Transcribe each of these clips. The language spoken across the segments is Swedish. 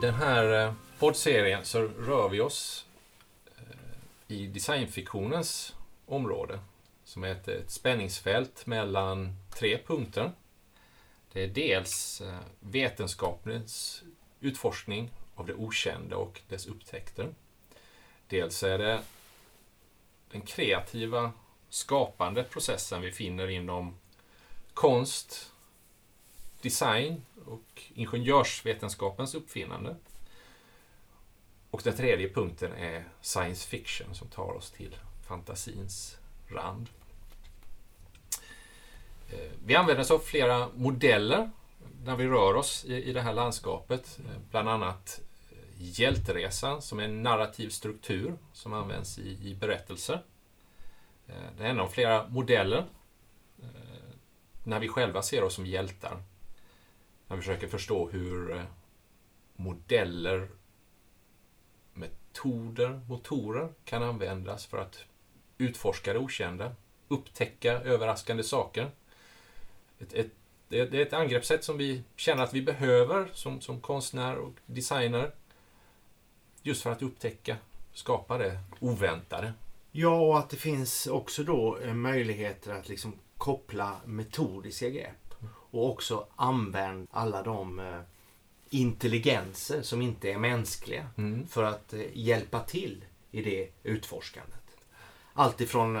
den här eh, poddserien så rör vi oss eh, i designfiktionens område som är ett, ett spänningsfält mellan tre punkter. Det är dels eh, vetenskapens utforskning av det okända och dess upptäckter. Dels är det den kreativa skapande processen vi finner inom konst, design och ingenjörsvetenskapens uppfinnande. Och den tredje punkten är science fiction som tar oss till fantasins rand. Eh, vi använder oss av flera modeller när vi rör oss i, i det här landskapet. Eh, bland annat eh, Hjälteresan som är en narrativ struktur som används i, i berättelser. Det är en av flera modeller när vi själva ser oss som hjältar. Han försöker förstå hur eh, modeller, metoder, motorer kan användas för att utforska det okända, upptäcka överraskande saker ett, ett, det är ett angreppssätt som vi känner att vi behöver som, som konstnär och designer. Just för att upptäcka, skapa det oväntade. Ja, och att det finns också då eh, möjligheter att liksom koppla metodiska grepp. Och också använda alla de eh, intelligenser som inte är mänskliga mm. för att eh, hjälpa till i det utforskandet. Alltifrån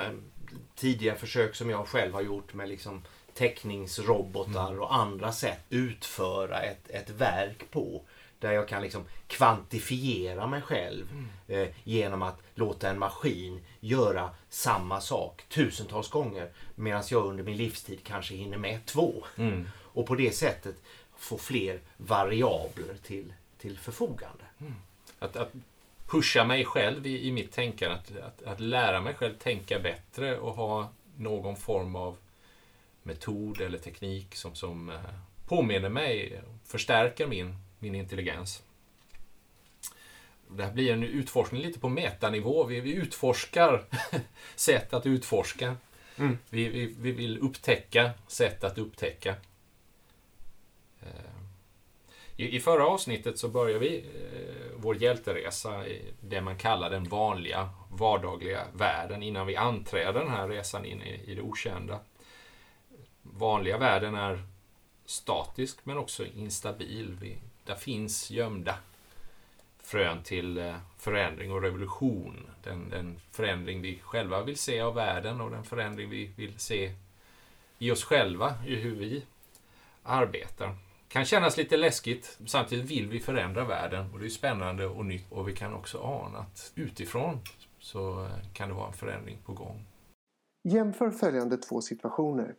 tidiga försök som jag själv har gjort med liksom teckningsrobotar mm. och andra sätt utföra ett, ett verk på. Där jag kan liksom kvantifiera mig själv mm. eh, genom att låta en maskin göra samma sak tusentals gånger medan jag under min livstid kanske hinner med två. Mm. Och på det sättet få fler variabler till, till förfogande. Mm. Att, att, pusha mig själv i, i mitt tänkande, att, att, att lära mig själv tänka bättre och ha någon form av metod eller teknik som, som eh, påminner mig, förstärker min, min intelligens. Det här blir en utforskning lite på metanivå. Vi, vi utforskar sätt att utforska. Mm. Vi, vi, vi, vill upptäcka sätt att upptäcka. Eh, I, I förra avsnittet så börjar vi eh, vår hjälteresa i det man kallar den vanliga vardagliga världen innan vi anträder den här resan in i, i det okända vanliga världen är statisk men också instabil. Vi, där finns gömda frön till eh, förändring och revolution. Den, den, förändring vi själva vill se av världen och den förändring vi vill se i oss själva, i hur vi arbetar. Kan kännas lite läskigt, samtidigt vill vi förändra världen och det är spännande och nytt och vi kan också ana att utifrån så eh, kan det vara en förändring på gång. Jämför följande två situationer.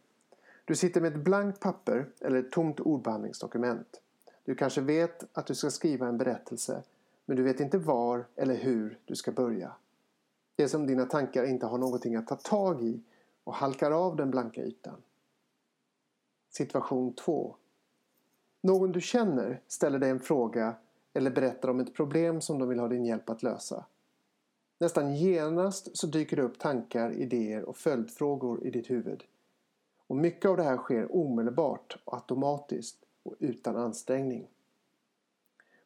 Du sitter med ett blankt papper eller ett tomt ordbehandlingsdokument. Du kanske vet att du ska skriva en berättelse men du vet inte var eller hur du ska börja. Det är som dina tankar inte har någonting att ta tag i och halkar av den blanka ytan. Situation 2. Någon du känner ställer dig en fråga eller berättar om ett problem som de vill ha din hjälp att lösa. Nästan genast så dyker det upp tankar, idéer och följdfrågor i ditt huvud. Och mycket av det här sker omedelbart och automatiskt och utan ansträngning.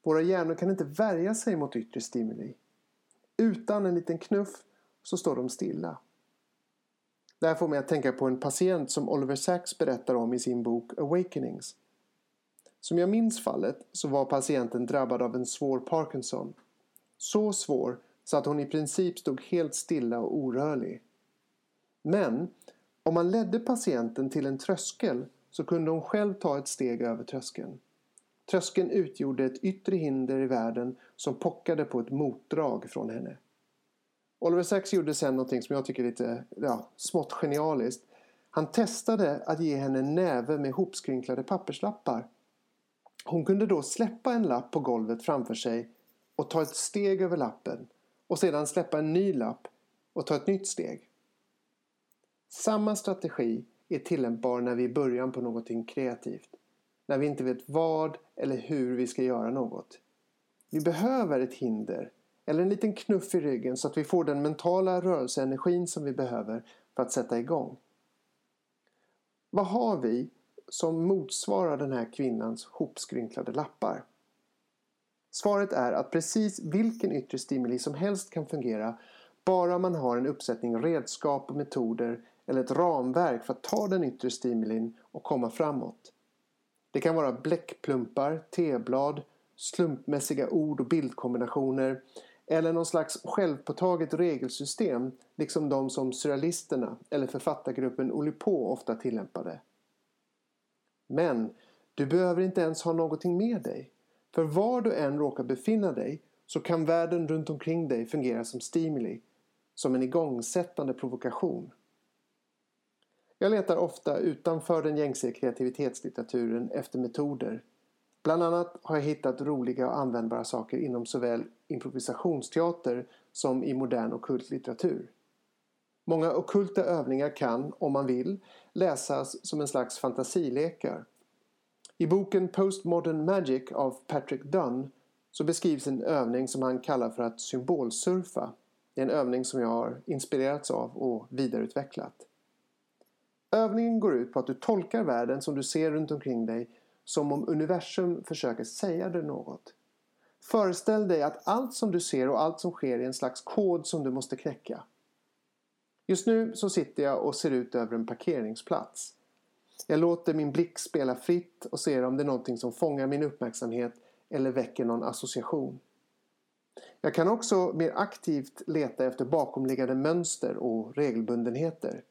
Våra hjärnor kan inte värja sig mot yttre stimuli. Utan en liten knuff så står de stilla. Det här får mig att tänka på en patient som Oliver Sacks berättar om i sin bok Awakenings. Som jag minns fallet så var patienten drabbad av en svår Parkinson. Så svår så att hon i princip stod helt stilla och orörlig. Men om man ledde patienten till en tröskel så kunde hon själv ta ett steg över tröskeln. Tröskeln utgjorde ett yttre hinder i världen som pockade på ett motdrag från henne. Oliver Sacks gjorde sen någonting som jag tycker är lite ja, smått genialiskt. Han testade att ge henne en näve med hopskrynklade papperslappar. Hon kunde då släppa en lapp på golvet framför sig och ta ett steg över lappen och sedan släppa en ny lapp och ta ett nytt steg. Samma strategi är tillämpbar när vi är i början på någonting kreativt. När vi inte vet vad eller hur vi ska göra något. Vi behöver ett hinder eller en liten knuff i ryggen så att vi får den mentala rörelseenergin som vi behöver för att sätta igång. Vad har vi som motsvarar den här kvinnans hopskrynklade lappar? Svaret är att precis vilken yttre stimuli som helst kan fungera bara man har en uppsättning redskap och metoder eller ett ramverk för att ta den yttre stimulin och komma framåt. Det kan vara bläckplumpar, teblad, slumpmässiga ord och bildkombinationer eller någon slags självpåtaget regelsystem liksom de som surrealisterna eller författargruppen Oulipo ofta tillämpade. Men du behöver inte ens ha någonting med dig. För var du än råkar befinna dig så kan världen runt omkring dig fungera som stimuli, som en igångsättande provokation. Jag letar ofta utanför den gängse kreativitetslitteraturen efter metoder. Bland annat har jag hittat roliga och användbara saker inom såväl improvisationsteater som i modern ockult litteratur. Många okulta övningar kan, om man vill, läsas som en slags fantasilekar. I boken Postmodern Magic av Patrick Dunn så beskrivs en övning som han kallar för att symbolsurfa. Det är en övning som jag har inspirerats av och vidareutvecklat. Övningen går ut på att du tolkar världen som du ser runt omkring dig som om universum försöker säga dig något. Föreställ dig att allt som du ser och allt som sker är en slags kod som du måste knäcka. Just nu så sitter jag och ser ut över en parkeringsplats. Jag låter min blick spela fritt och ser om det är någonting som fångar min uppmärksamhet eller väcker någon association. Jag kan också mer aktivt leta efter bakomliggande mönster och regelbundenheter.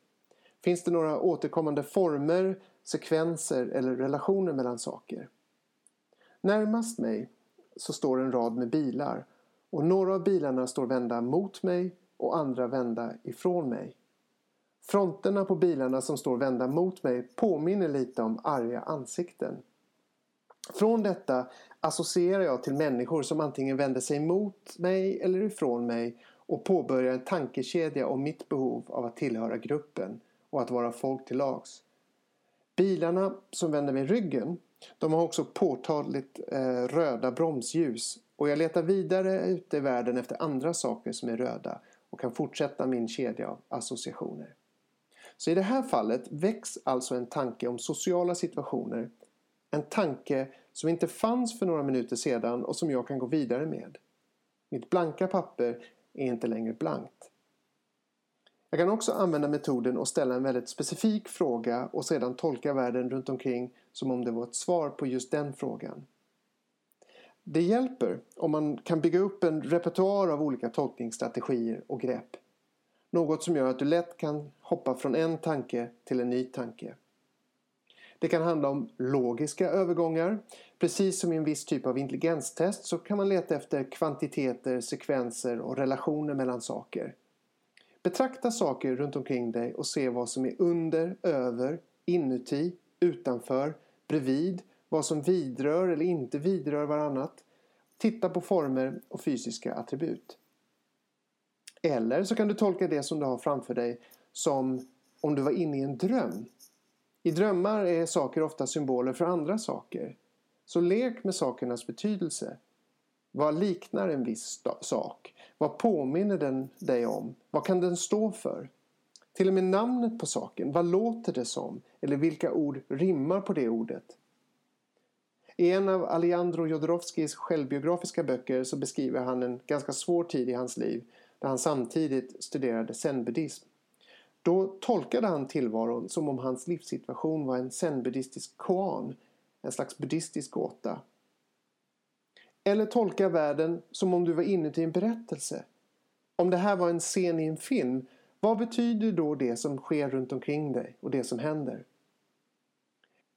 Finns det några återkommande former, sekvenser eller relationer mellan saker? Närmast mig så står en rad med bilar och några av bilarna står vända mot mig och andra vända ifrån mig. Fronterna på bilarna som står vända mot mig påminner lite om arga ansikten. Från detta associerar jag till människor som antingen vänder sig mot mig eller ifrån mig och påbörjar en tankekedja om mitt behov av att tillhöra gruppen och att vara folk till lags. Bilarna som vänder mig ryggen de har också påtagligt eh, röda bromsljus och jag letar vidare ute i världen efter andra saker som är röda och kan fortsätta min kedja av associationer. Så i det här fallet väcks alltså en tanke om sociala situationer. En tanke som inte fanns för några minuter sedan och som jag kan gå vidare med. Mitt blanka papper är inte längre blankt. Jag kan också använda metoden och ställa en väldigt specifik fråga och sedan tolka världen runt omkring som om det var ett svar på just den frågan. Det hjälper om man kan bygga upp en repertoar av olika tolkningsstrategier och grepp. Något som gör att du lätt kan hoppa från en tanke till en ny tanke. Det kan handla om logiska övergångar. Precis som i en viss typ av intelligenstest så kan man leta efter kvantiteter, sekvenser och relationer mellan saker. Betrakta saker runt omkring dig och se vad som är under, över, inuti, utanför, bredvid, vad som vidrör eller inte vidrör varannat. Titta på former och fysiska attribut. Eller så kan du tolka det som du har framför dig som om du var inne i en dröm. I drömmar är saker ofta symboler för andra saker. Så lek med sakernas betydelse. Vad liknar en viss sak? Vad påminner den dig om? Vad kan den stå för? Till och med namnet på saken. Vad låter det som? Eller vilka ord rimmar på det ordet? I en av Alejandro Jodorowskis självbiografiska böcker så beskriver han en ganska svår tid i hans liv där han samtidigt studerade zenbuddhism. Då tolkade han tillvaron som om hans livssituation var en zenbuddhistisk koan, en slags buddhistisk gåta. Eller tolka världen som om du var inuti en berättelse. Om det här var en scen i en film, vad betyder då det som sker runt omkring dig och det som händer?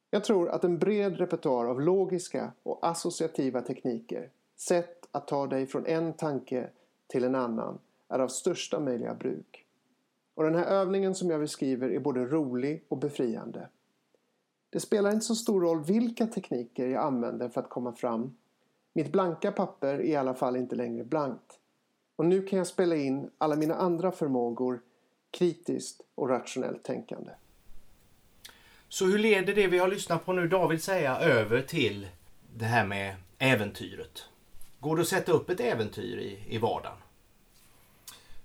Jag tror att en bred repertoar av logiska och associativa tekniker, sätt att ta dig från en tanke till en annan, är av största möjliga bruk. Och den här övningen som jag beskriver är både rolig och befriande. Det spelar inte så stor roll vilka tekniker jag använder för att komma fram. Mitt blanka papper är i alla fall inte längre blankt. Och nu kan jag spela in alla mina andra förmågor kritiskt och rationellt tänkande. Så hur leder det vi har lyssnat på nu David säga över till det här med äventyret? Går det att sätta upp ett äventyr i, i vardagen?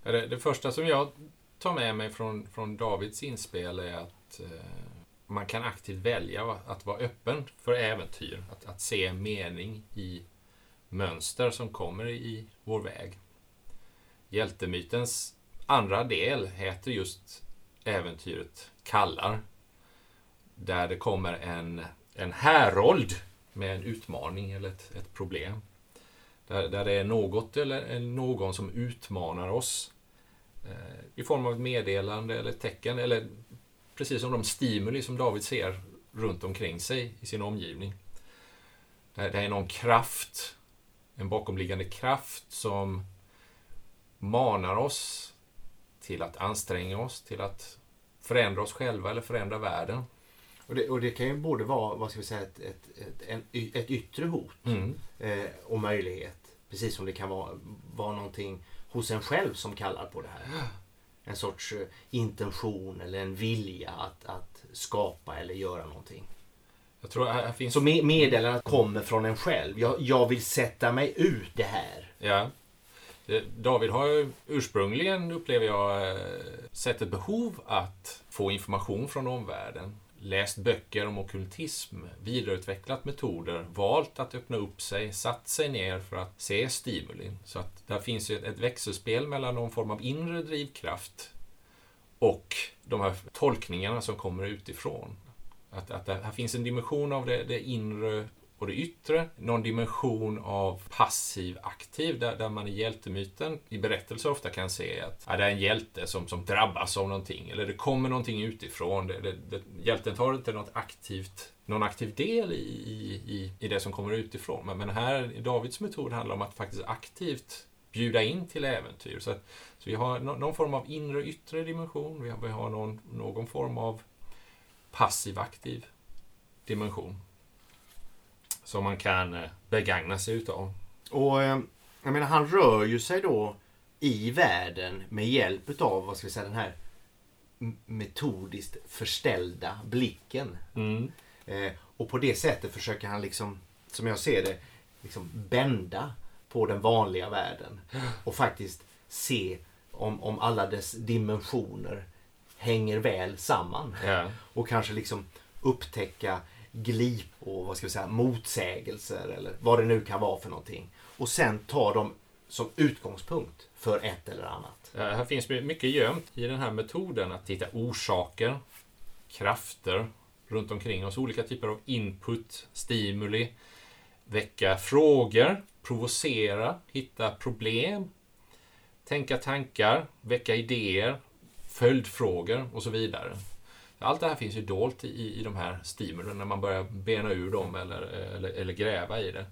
Det, det första som jag tar med mig från, från Davids inspel är att eh, man kan aktivt välja att vara öppen för äventyr. Att, att se mening i mönster som kommer i vår väg. Hjältemytens andra del heter just äventyret Kallar. Där det kommer en, en härold med en utmaning eller ett, ett problem. Där, där det är något eller någon som utmanar oss eh, i form av ett meddelande eller ett tecken eller precis som de stimuli som David ser runt omkring sig i sin omgivning. Det, det är någon kraft, en bakomliggande kraft som manar oss till att anstränga oss, till att förändra oss själva eller förändra världen. Och det, och det kan ju både vara vad ska vi säga, ett, ett, ett, ett yttre hot Mm. eh, och möjlighet. Precis som det kan vara, vara någonting hos en själv som kallar på det här. En sorts eh, intention eller en vilja att, att skapa eller göra någonting. Jag tror här finns... Så me- meddelandet kommer från en själv. Jag, jag vill sätta mig ut det här. Ja. Eh, David har ju ursprungligen, upplever jag, eh, sett ett behov att få information från omvärlden. Läst böcker om ockultism, vidareutvecklat metoder, valt att öppna upp sig, satt sig ner för att se stimulin. Så att där finns ju ett, ett växelspel mellan någon form av inre drivkraft och de här tolkningarna som kommer utifrån. Att, att det, här finns en dimension av det, det inre och det yttre, någon dimension av passiv aktiv där, där man i hjältemyten i berättelser ofta kan se att ja, det är en hjälte som, som drabbas av någonting eller det kommer någonting utifrån. Det, det, det, hjälten tar inte något aktivt, någon aktiv del i, i, i, i det som kommer utifrån. Men, men här, Davids metod handlar om att faktiskt aktivt bjuda in till äventyr. Så, att, så vi har någon form av inre och yttre dimension. Vi har, vi har någon, någon form av passiv aktiv dimension som man kan eh, begagna sig utav. Och eh, jag menar, han rör ju sig då i världen med hjälp av vad ska vi säga, den här metodiskt förställda blicken. Mm. Eh, och på det sättet försöker han liksom, som jag ser det, liksom bända på den vanliga världen. Och faktiskt se om, om alla dess dimensioner hänger väl samman. Ja. Och kanske liksom upptäcka glip och vad ska vi säga, motsägelser eller vad det nu kan vara för någonting. Och sen ta dem som utgångspunkt för ett eller annat. Eh, Här finns mycket gömt i den här metoden att hitta orsaker, krafter runt omkring oss, olika typer av input, stimuli, väcka frågor, provocera, hitta problem, tänka tankar, väcka idéer, följdfrågor och så vidare. Allt det här finns ju dolt i, i de här stimulen när man börjar bena ur dem eller, eller, eller gräva i det.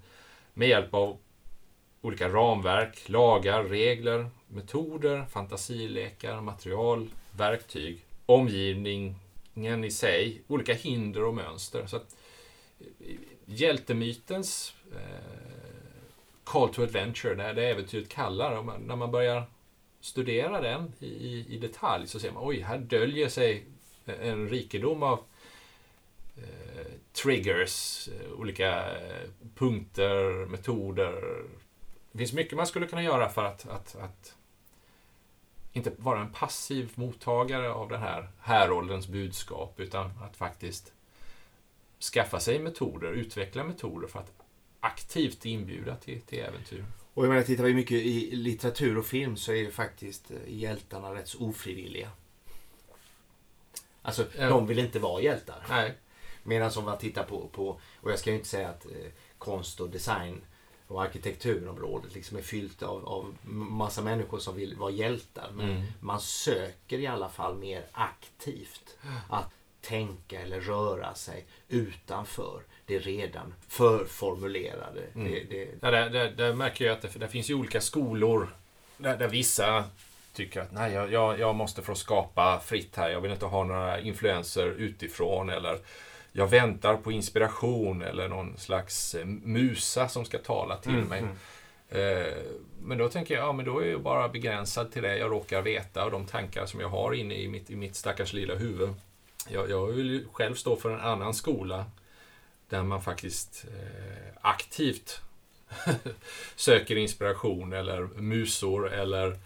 Med hjälp av olika ramverk, lagar, regler, metoder, fantasilekar, material, verktyg, omgivningen i sig, olika hinder och mönster. Så att, eh, hjältemytens eh, Call to Adventure, när det äventyret kallar, när man börjar studera den i, i, detalj så ser man oj, här döljer sig en rikedom av eh, triggers, eh, olika eh, punkter, metoder. Det finns mycket man skulle kunna göra för att, att, att inte vara en passiv mottagare av den här häroldens budskap, utan att faktiskt skaffa sig metoder, utveckla metoder för att aktivt inbjuda till, till äventyr. Och jag menar, tittar vi mycket i litteratur och film så är ju faktiskt eh, hjältarna rätt så ofrivilliga. Alltså, Ja. de vill inte vara hjältar. Nej, Medan om man tittar på, på och jag ska ju inte säga att eh, konst och design och arkitekturområdet liksom är fyllt av, av massa människor som vill vara hjältar. Men Mm. man söker i alla fall mer aktivt att tänka eller röra sig utanför det redan förformulerade. Mm. Det, det, Ja, där, där, där märker jag att det, det finns ju olika skolor där, där vissa tycker att nej, jag, jag, måste få skapa fritt här. Jag vill inte ha några influenser utifrån eller jag väntar på inspiration eller någon slags eh, musa som ska tala till Mm, mig. mm. Eh, Men då tänker jag, ja men då är jag bara begränsad till det jag råkar veta och de tankar som jag har inne i mitt, i mitt stackars lilla huvud. Jag, jag vill ju själv stå för en annan skola där man faktiskt eh, aktivt söker inspiration eller musor eller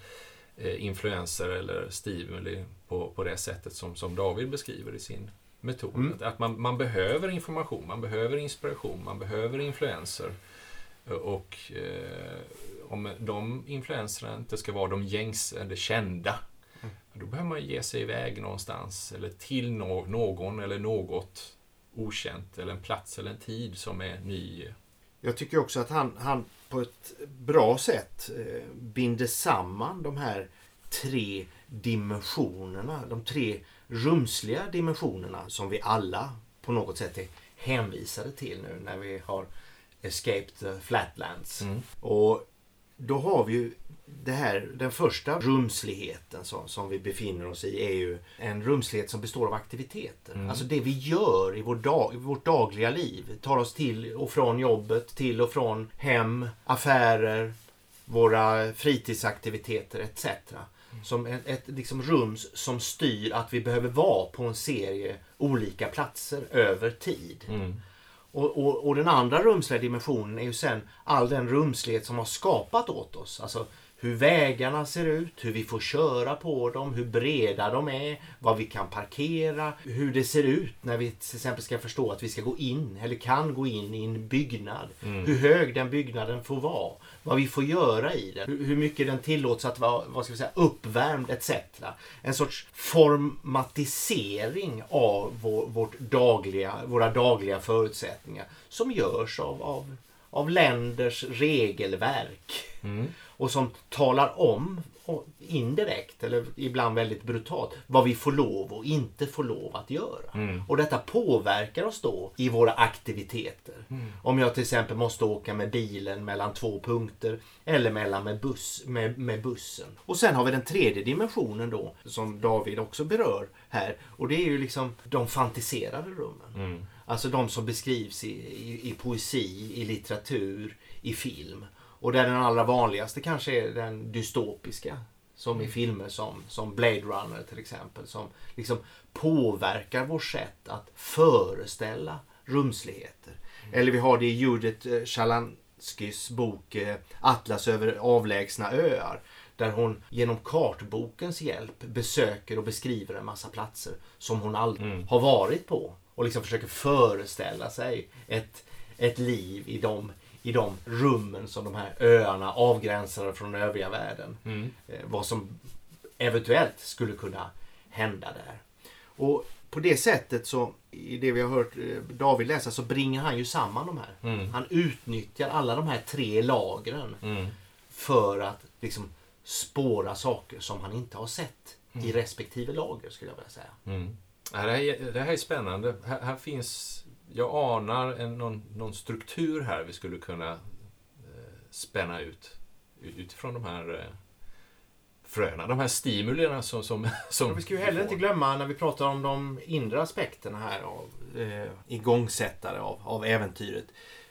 eh, influenser eller stimuli på, på det sättet som, som David beskriver i sin metod. Mm. Att- man, man behöver information, man behöver inspiration, man behöver influenser Och eh, om de influenserna inte ska vara de gängse eller kända, mm. då behöver man ge sig iväg någonstans eller till no någon eller något okänt eller en plats eller en tid som är ny. Jag tycker också att han, han på ett bra sätt eh, binder samman de här tre dimensionerna, de tre rumsliga dimensionerna som vi alla på något sätt är hänvisade till nu när vi har escaped the flatlands. Mm. Och då har vi ju det här, den första rumsligheten som, som vi befinner oss i är ju en rumslighet som består av aktiviteter. Mm. Alltså det vi gör i vår dag, vårt dagliga liv. Tar oss till och från jobbet, till och från hem, affärer, våra fritidsaktiviteter etc. Som ett, ett liksom rum som styr att vi behöver vara på en serie olika platser över tid. Mm. Och, och, och, den andra rumsliga dimensionen är ju sen all den rumslighet som har skapat åt oss. Alltså hur vägarna ser ut, hur vi får köra på dem, hur breda de är, vad vi kan parkera, hur det ser ut när vi till exempel ska förstå att vi ska gå in eller kan gå in i en byggnad. Mm. Hur hög den byggnaden får vara, vad vi får göra i den, hur mycket den tillåts att vara vad ska vi säga, uppvärmd etc. En sorts formatisering av vår, vårt dagliga, våra dagliga förutsättningar som görs av, av, av länders regelverk. Mm och som talar om indirekt eller ibland väldigt brutalt vad vi får lov och inte får lov att göra. Mm. Och detta påverkar oss då i våra aktiviteter. Mm. Om jag till exempel måste åka med bilen mellan två punkter eller mellan med, buss, med, med bussen. Och sen har vi den tredje dimensionen då som David också berör här och det är ju liksom de fantiserade rummen. Mm. Alltså de som beskrivs i, i, i poesi, i litteratur, i film. Och där den allra vanligaste kanske är den dystopiska. Som i mm. filmer som, som Blade Runner till exempel. Som liksom påverkar vårt sätt att föreställa rumsligheter. Mm. Eller vi har det i Judith eh, bok eh, Atlas över avlägsna öar. Där hon genom kartbokens hjälp besöker och beskriver en massa platser som hon aldrig mm. har varit på. Och liksom försöker föreställa sig ett, ett liv i de i de rummen som de här öarna avgränsade från den övriga världen. Mm. Eh, vad som eventuellt skulle kunna hända där. Och på det sättet så, i det vi har hört eh, David läsa, så bringar han ju samman de här. Mm. Han utnyttjar alla de här tre lagren mm. för att liksom spåra saker som han inte har sett i mm. respektive lager skulle jag vilja säga. Det, här är, det här är spännande. Här, här finns jag anar en, någon, någon, struktur här vi skulle kunna eh, spänna ut utifrån de här eh, fröna, de här stimulierna som... som, som vi ska ju heller inte glömma när vi pratar om de inre aspekterna här av eh, igångsättare av, av äventyret.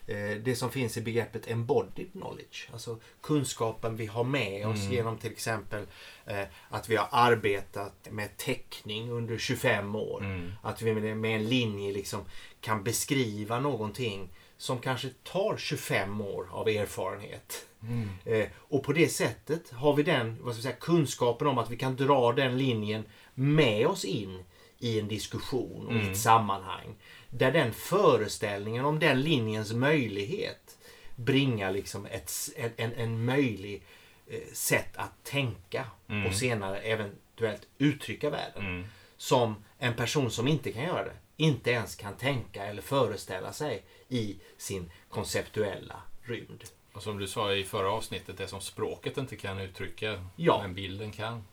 Eh, det som finns i begreppet embodied knowledge. Alltså kunskapen vi har med oss mm. genom till exempel eh, att vi har arbetat med teckning under 25 år. Mm. Att vi med en linje liksom kan beskriva någonting som kanske tar 25 år av erfarenhet. Mm. Eh, och på det sättet har vi den vad ska säga, kunskapen om att vi kan dra den linjen med oss in i en diskussion och mm. i ett mm. sammanhang. Där den föreställningen om den linjens möjlighet bringar liksom ett, en, en möjlig eh, sätt att tänka mm. och senare eventuellt uttrycka världen. Mm. Som en person som inte kan göra det inte ens kan tänka eller föreställa sig i sin konceptuella rymd. Och som du sa i förra avsnittet, det som språket inte kan uttrycka, ja. men bilden kan.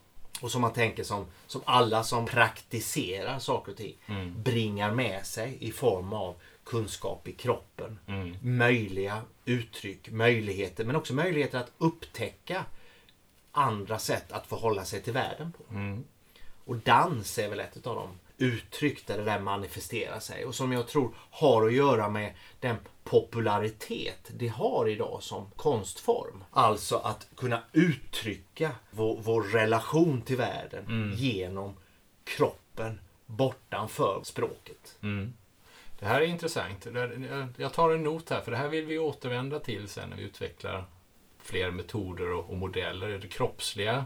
Och som man tänker som, som alla som praktiserar saker och ting mm. bringar med sig i form av kunskap i kroppen. Mm. Möjliga uttryck, möjligheter, men också möjligheter att upptäcka andra sätt att förhålla sig till världen på. Mm. Och dans är väl ett av dem uttryck där det där manifesterar sig och som jag tror har att göra med den popularitet det har idag som konstform. Alltså att kunna uttrycka vår, vår relation till världen mm. genom kroppen bortanför språket. Mm. Det här är intressant. Jag tar en not här för det här vill vi återvända till sen när vi utvecklar fler metoder och, modeller. Det kroppsliga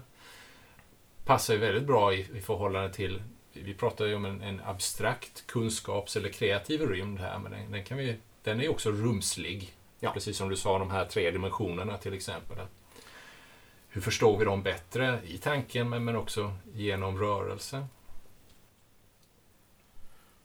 passar ju väldigt bra i, i förhållande till vi pratar ju om en, en abstrakt kunskaps eller kreativ rymd här, men den, den, kan vi, den är också rumslig. Ja. Precis som du sa, de här tre dimensionerna till exempel. Hur förstår vi dem bättre i tanken men, men också genom rörelse?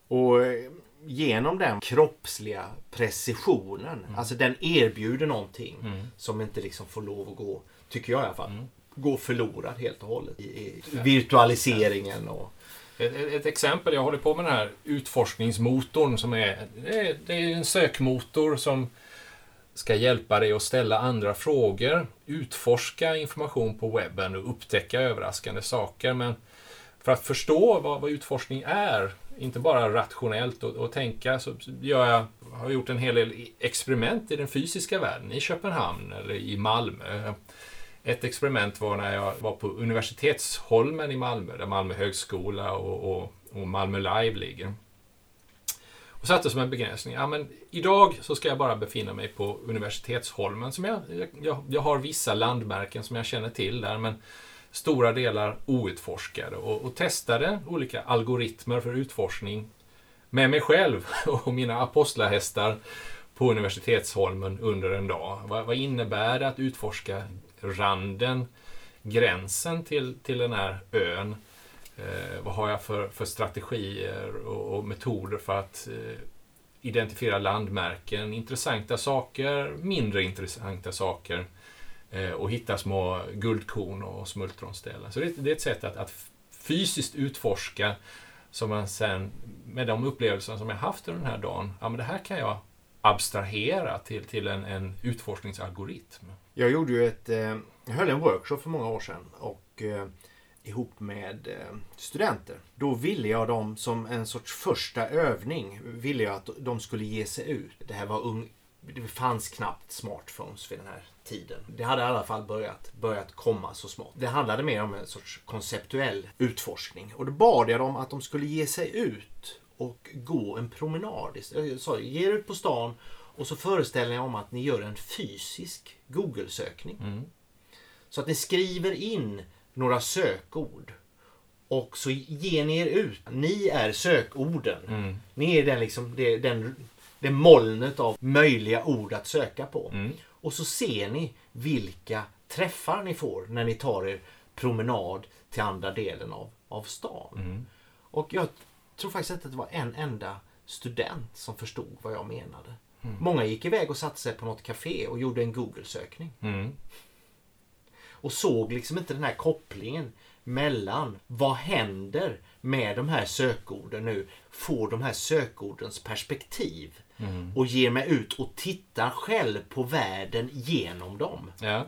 Och eh, genom den kroppsliga precisionen, Mm. alltså den erbjuder någonting Mm. som inte liksom får lov att gå, tycker jag i alla fall, Mm. gå förlorad helt och hållet i, i virtualiseringen och ett, ett, exempel, jag håller på med den här utforskningsmotorn som är, det är, det är en sökmotor som ska hjälpa dig att ställa andra frågor, utforska information på webben och upptäcka överraskande saker. Men för att förstå vad, vad utforskning är, inte bara rationellt och, och tänka, så gör jag, har jag gjort en hel del experiment i den fysiska världen, i Köpenhamn eller i Malmö. Ett experiment var när jag var på Universitetsholmen i Malmö, där Malmö högskola och, och, och Malmö Live ligger. Och satte som en begränsning, ja men idag så ska jag bara befinna mig på Universitetsholmen. Som jag, jag, jag har vissa landmärken som jag känner till där, men stora delar outforskade. Och, och testade olika algoritmer för utforskning med mig själv och mina apostlahästar på Universitetsholmen under en dag. Vad, vad innebär det att utforska randen, gränsen till, till den här ön? Eh, vad har jag för, för strategier och, och metoder för att eh, identifiera landmärken, intressanta saker, mindre intressanta saker eh, och hitta små guldkorn och smultronställen. Så det, det är ett sätt att, att fysiskt utforska som man sen, med de upplevelser som jag haft under den här dagen, ja men det här kan jag abstrahera till, till en, en utforskningsalgoritm. Jag gjorde ju ett, eh, jag höll en workshop för många år sedan och eh, ihop med eh, studenter. Då ville jag dem som en sorts första övning, ville jag att de skulle ge sig ut. Det här var ung, det fanns knappt smartphones vid den här tiden. Det hade i alla fall börjat, börjat komma så smått. Det handlade mer om en sorts konceptuell utforskning. Och då bad jag dem att de skulle ge sig ut och gå en promenad. Jag sa, ge er ut på stan och så föreställer jag om att ni gör en fysisk Google-sökning. Mm. Så att ni skriver in några sökord. Och så ger ni er ut. Ni är sökorden. Mm. Ni är den, liksom, det, den, det molnet av möjliga ord att söka på. Mm. Och så ser ni vilka träffar ni får när ni tar er promenad till andra delen av, av stan. Mm. Och jag tror faktiskt inte att det var en enda student som förstod vad jag menade. Mm. Många gick iväg och satte sig på något café och gjorde en Google-sökning. Mm. Och såg liksom inte den här kopplingen mellan vad händer med de här sökorden nu? Får de här sökordens perspektiv Mm. och ger mig ut och tittar själv på världen genom dem. Ja.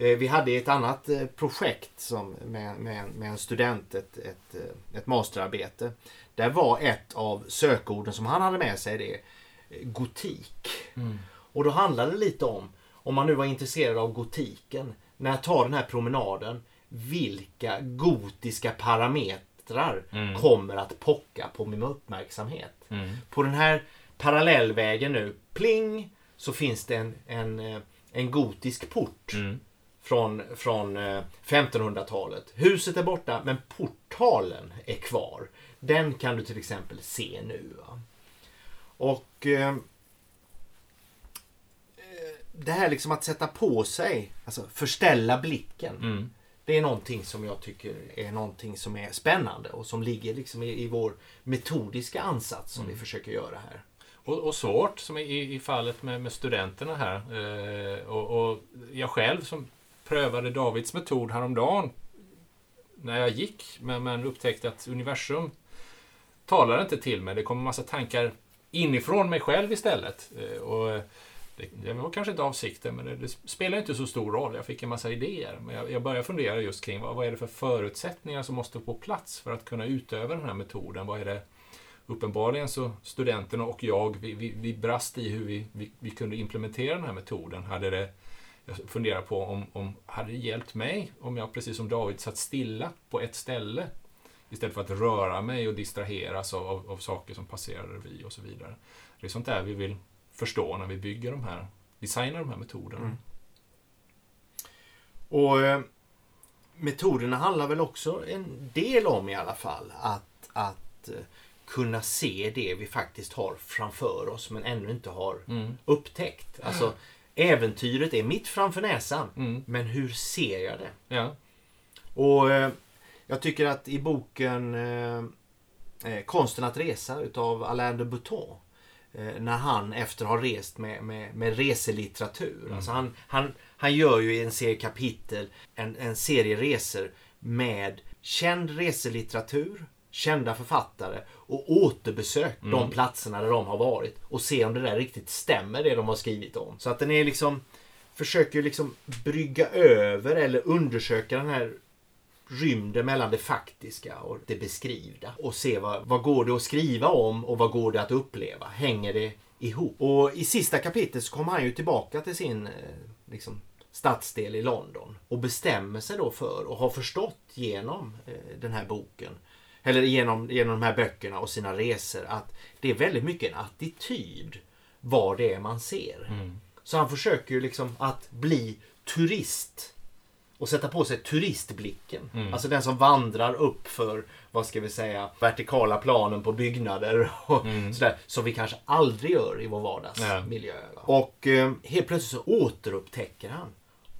Eh, Vi hade ett annat eh, projekt som med, med, med en student, ett, ett, eh, ett masterarbete. Där var ett av sökorden som han hade med sig det gotik. Mm. Och då handlade det lite om, om man nu var intresserad av gotiken, när jag tar den här promenaden, vilka gotiska parametrar Mm. kommer att pocka på min uppmärksamhet? Mm. På den här parallellvägen nu, pling, så finns det en, en, en gotisk port Mm. Från, från eh, 1500-talet. Huset är borta men portalen är kvar. Den kan du till exempel se nu. Va? Och eh, eh, det här liksom att sätta på sig, alltså förställa blicken. Mm. Det är någonting som jag tycker är någonting som är spännande och som ligger liksom i, i vår metodiska ansats som vi försöker göra här. Och, och svårt, som i, i fallet med, med studenterna här. Eh, och, och jag själv som prövade Davids metod häromdagen när jag gick, men, men upptäckte att universum talar inte till mig. Det kommer massa tankar inifrån mig själv istället. Eh, och eh, det, det var kanske inte avsikten, men det, det spelar inte så stor roll. Jag fick en massa idéer. Men jag, jag började fundera just kring vad, vad är det för förutsättningar som måste på plats för att kunna utöva den här metoden. Vad är det Uppenbarligen så studenterna och jag, vi, vi, vi brast i hur vi, vi, vi kunde implementera den här metoden. Hade det, jag funderar på om, om hade det hjälpt mig om jag precis som David satt stilla på ett ställe istället för att röra mig och distraheras av, av, av saker som passerar revy och så vidare. Det är sånt där vi vill förstå när vi bygger de här, designar de här metoderna. Mm. Och eh, metoderna handlar väl också en del om i alla fall att, att eh, kunna se det vi faktiskt har framför oss men ännu inte har Mm. upptäckt. Alltså, äventyret är mitt framför näsan, Mm. men hur ser jag det? Ja. Och eh, jag tycker att i boken eh, eh, Konsten att resa utav Alain de Botton eh, när han efter att ha rest med, med, med reselitteratur. Alltså han, han, han gör ju i en serie kapitel en, en serie resor med känd reselitteratur, kända författare och återbesök de platserna där de har varit och se om det där riktigt stämmer det de har skrivit om. Så att den är liksom försöker liksom brygga över eller undersöka den här rymden mellan det faktiska och det beskrivna. Och se vad, vad går det att skriva om och vad går det att uppleva? Hänger det ihop? Och i sista kapitlet så kommer han ju tillbaka till sin eh, liksom, stadsdel i London och bestämmer sig då för och har förstått genom eh, den här boken eller genom, genom de här böckerna och sina resor att det är väldigt mycket en attityd vad det är man ser. Så han försöker ju liksom att bli turist och sätta på sig turistblicken. Alltså den som vandrar upp för, vad ska vi säga, vertikala planen på byggnader och sådär. Som vi kanske aldrig gör i vår vardagsmiljö. va. Och eh, helt plötsligt så återupptäcker han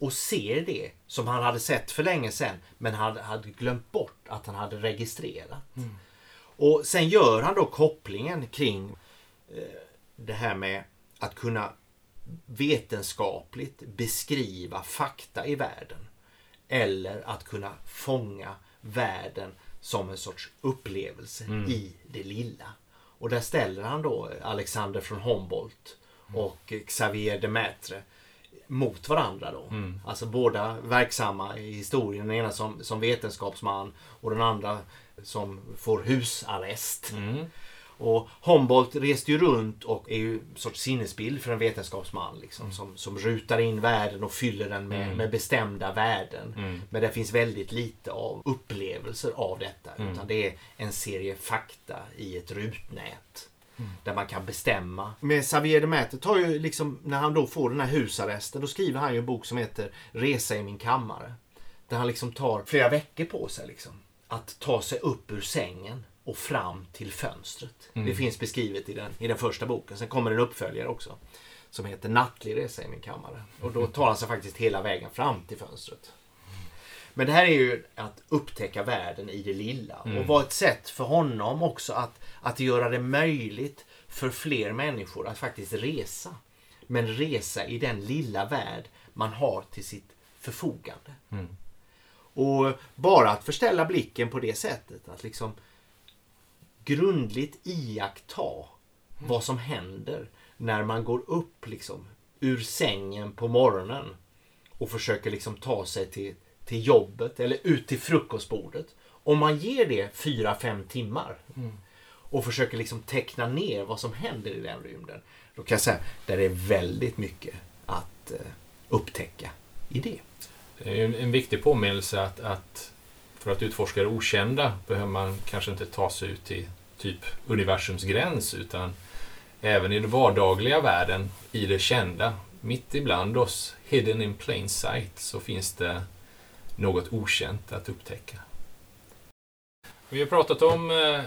och ser det som han hade sett för länge sedan men han hade glömt bort att han hade registrerat. Och sen gör han då kopplingen kring eh, det här med att kunna vetenskapligt beskriva fakta i världen. Eller att kunna fånga världen som en sorts upplevelse i det lilla. Och där ställer han då Alexander från Humboldt och Xavier de Maistre mot varandra då. Alltså båda verksamma i historien. Den ena som, som vetenskapsman och den andra som får husarrest. Och Humboldt reste ju runt och är ju en sorts sinnesbild för en vetenskapsman. Liksom, som, som rutar in världen och fyller den med, med bestämda värden. Men det finns väldigt lite av upplevelser av detta. Utan det är en serie fakta i ett rutnät. Där man kan bestämma. Med Xavier de Maistre tar ju liksom, när han då får den här husarresten, då skriver han ju en bok som heter Resa i min kammare. Där han liksom tar flera veckor på sig liksom, att ta sig upp ur sängen och fram till fönstret. Det finns beskrivet i den, i den första boken. Sen kommer en uppföljare också. Som heter Nattlig resa i min kammare. Och då tar han sig faktiskt hela vägen fram till fönstret. Men det här är ju att upptäcka världen i det lilla. Och var ett sätt för honom också att, att göra det möjligt för fler människor att faktiskt resa. Men resa i den lilla värld man har till sitt förfogande. Och bara att förställa blicken på det sättet. Att liksom grundligt iaktta vad som händer när man går upp liksom ur sängen på morgonen och försöker liksom ta sig till, till jobbet eller ut till frukostbordet. Om man ger det fyra fem timmar och försöker liksom teckna ner vad som händer i den rymden. Då kan jag säga där är väldigt mycket att eh, upptäcka i det. Det är en, en viktig påminnelse att, att för att utforska det okända behöver man kanske inte ta sig ut till typ universums gräns utan även i den vardagliga världen, i det kända, mitt ibland oss, hidden in plain sight, så finns det något okänt att upptäcka. Vi har pratat om eh,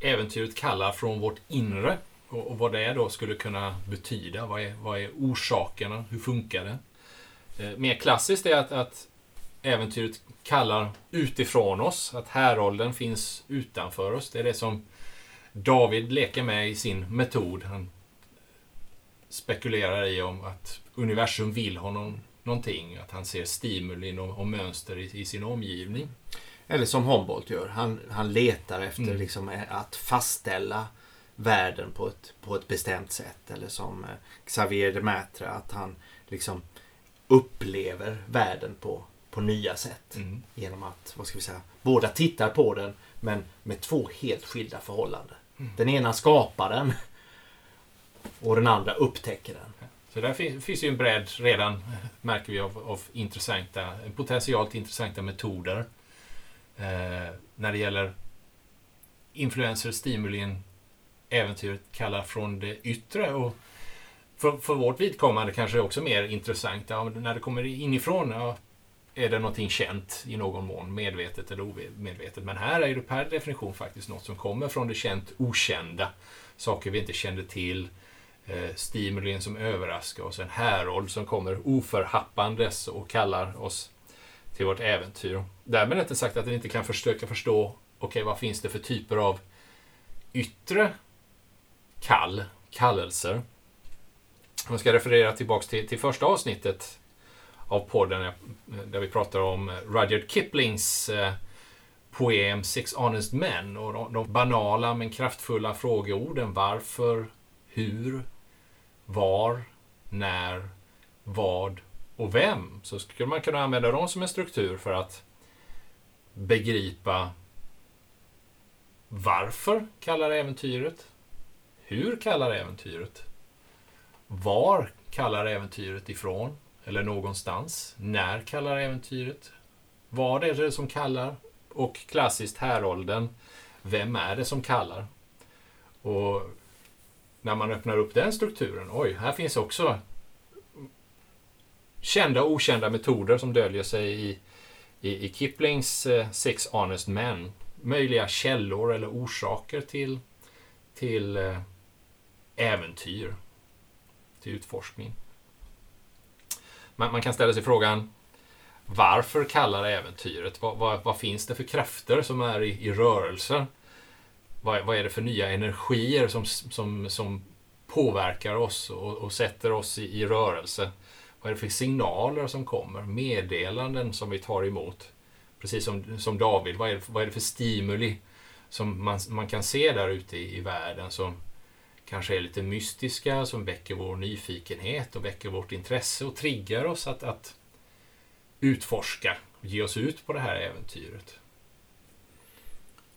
äventyret kallar från vårt inre och, vad det då skulle kunna betyda. Vad är, vad är orsakerna? Hur funkar det? Eh, mer klassiskt är att, att äventyret kallar utifrån oss, att härolden finns utanför oss. Det är det som David leker med i sin metod. Han spekulerar i om att universum vill honom någonting, att han ser stimulin och, och mönster i, i sin omgivning. Eller som Humboldt gör. Han, han letar efter Mm. liksom, eh, att fastställa världen på ett, på ett bestämt sätt. Eller som eh, Xavier de Maistre, att han liksom upplever världen på, på nya sätt. Mm. Genom att, vad ska vi säga, båda tittar på den men med två helt skilda förhållanden. Den ena skapar den och den andra upptäcker den. Så där finns ju en bredd redan, märker vi, av, av intressanta, potentiellt intressanta metoder. Eh, när det gäller influenser, stimulin, äventyret kallar från det yttre. Och för, för vårt vidkommande kanske också mer intressant. Ja, när det kommer inifrån, ja, är det någonting känt i någon mån, medvetet eller omedvetet. Men här är det per definition faktiskt något som kommer från det känt okända. Saker vi inte kände till, eh, stimulin som överraskar oss, en härold som kommer oförhappandes och kallar oss till vårt äventyr. Därmed inte sagt att den inte kan försöka förstå, okej, okay, vad finns det för typer av yttre kall, kallelser? Om jag ska referera tillbaks till, till första avsnittet av podden eh, där vi pratar om eh, Rudyard Kiplings eh, poem Six Honest Men och de, de banala men kraftfulla frågeorden varför, hur, var, när, vad och vem. Så skulle man kunna använda dem som en struktur för att begripa varför kallar äventyret? Hur kallar äventyret? Var kallar äventyret ifrån? Eller någonstans? När kallar äventyret? Vad är det som kallar? Och klassiskt häråldern, vem är det som kallar? Och när man öppnar upp den strukturen, oj, här finns också kända och okända metoder som döljer sig i, i, i Kiplings eh, Six Honest Men. Möjliga källor eller orsaker till, till eh, äventyr, till utforskning. Man, man kan ställa sig frågan varför kallar äventyret? Vad, vad, vad, finns det för krafter som är i, i rörelse? Vad, vad, är det för nya energier som, som, som påverkar oss och, och sätter oss i, i, rörelse? Vad är det för signaler som kommer? Meddelanden som vi tar emot? Precis som, som David, vad är, det, vad är det för stimuli som man, man kan se där ute i, i världen som kanske är lite mystiska, som väcker vår nyfikenhet och väcker vårt intresse och triggar oss att, att utforska och ge oss ut på det här äventyret.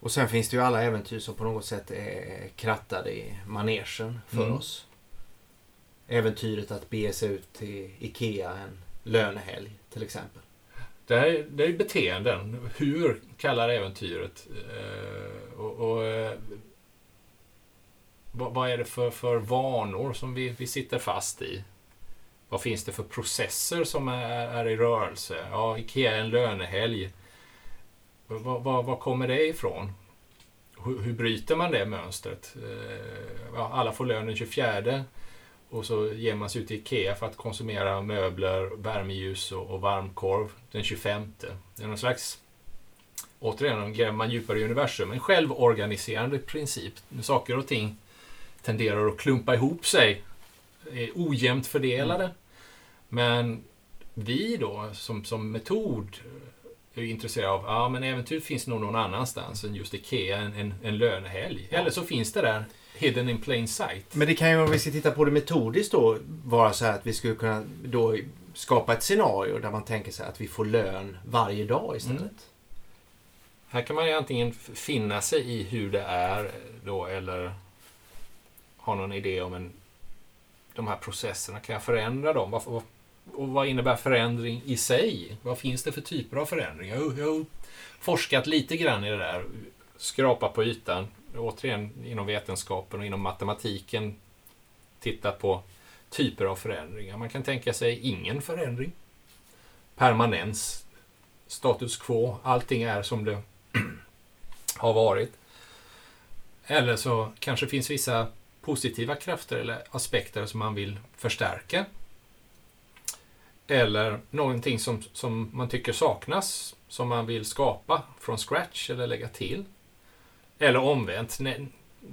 Och sen finns det ju alla äventyr som på något sätt är krattade i manegen för mm. oss. Äventyret att bege sig ut till IKEA en lönehelg till exempel. Det är, det är beteenden. Hur kallar äventyret? Eh, och, och eh, vad, vad, är det för, för vanor som vi, vi sitter fast i? Vad finns det för processer som är, är i rörelse? Ja, IKEA är en lönehelg. Var, var, var kommer det ifrån? Hur, hur, bryter man det mönstret? Eh, ja, alla får lön den 24 och så ger man sig ut till IKEA för att konsumera möbler, värmeljus och, och varmkorv den 25. Det är någon slags, återigen, gräver man djupare i universum, en självorganiserande princip. Saker och ting tenderar att klumpa ihop sig, är ojämnt fördelade. Mm. Men vi då som, som metod är intresserade av, ja men äventyr finns nog någon annanstans än just IKEA, en, en, en lönehelg. Ja. Eller så finns det där hidden in plain sight. Men det kan ju, om vi ska titta på det metodiskt då, vara så här att vi skulle kunna då skapa ett scenario där man tänker sig att vi får lön varje dag istället. Mm. Här kan man ju antingen finna sig i hur det är då eller ha någon idé om en, de här processerna. Kan jag förändra dem? Vad, och vad innebär förändring i sig? Vad finns det för typer av förändringar? Jag har forskat lite grann i det där, skrapat på ytan. Återigen inom vetenskapen och inom matematiken tittat på typer av förändringar. Man kan tänka sig ingen förändring. Permanens, status quo, allting är som det har varit. Eller så kanske finns vissa positiva krafter eller aspekter som man vill förstärka. Eller någonting som, som man tycker saknas, som man vill skapa från scratch eller lägga till. Eller omvänt, ne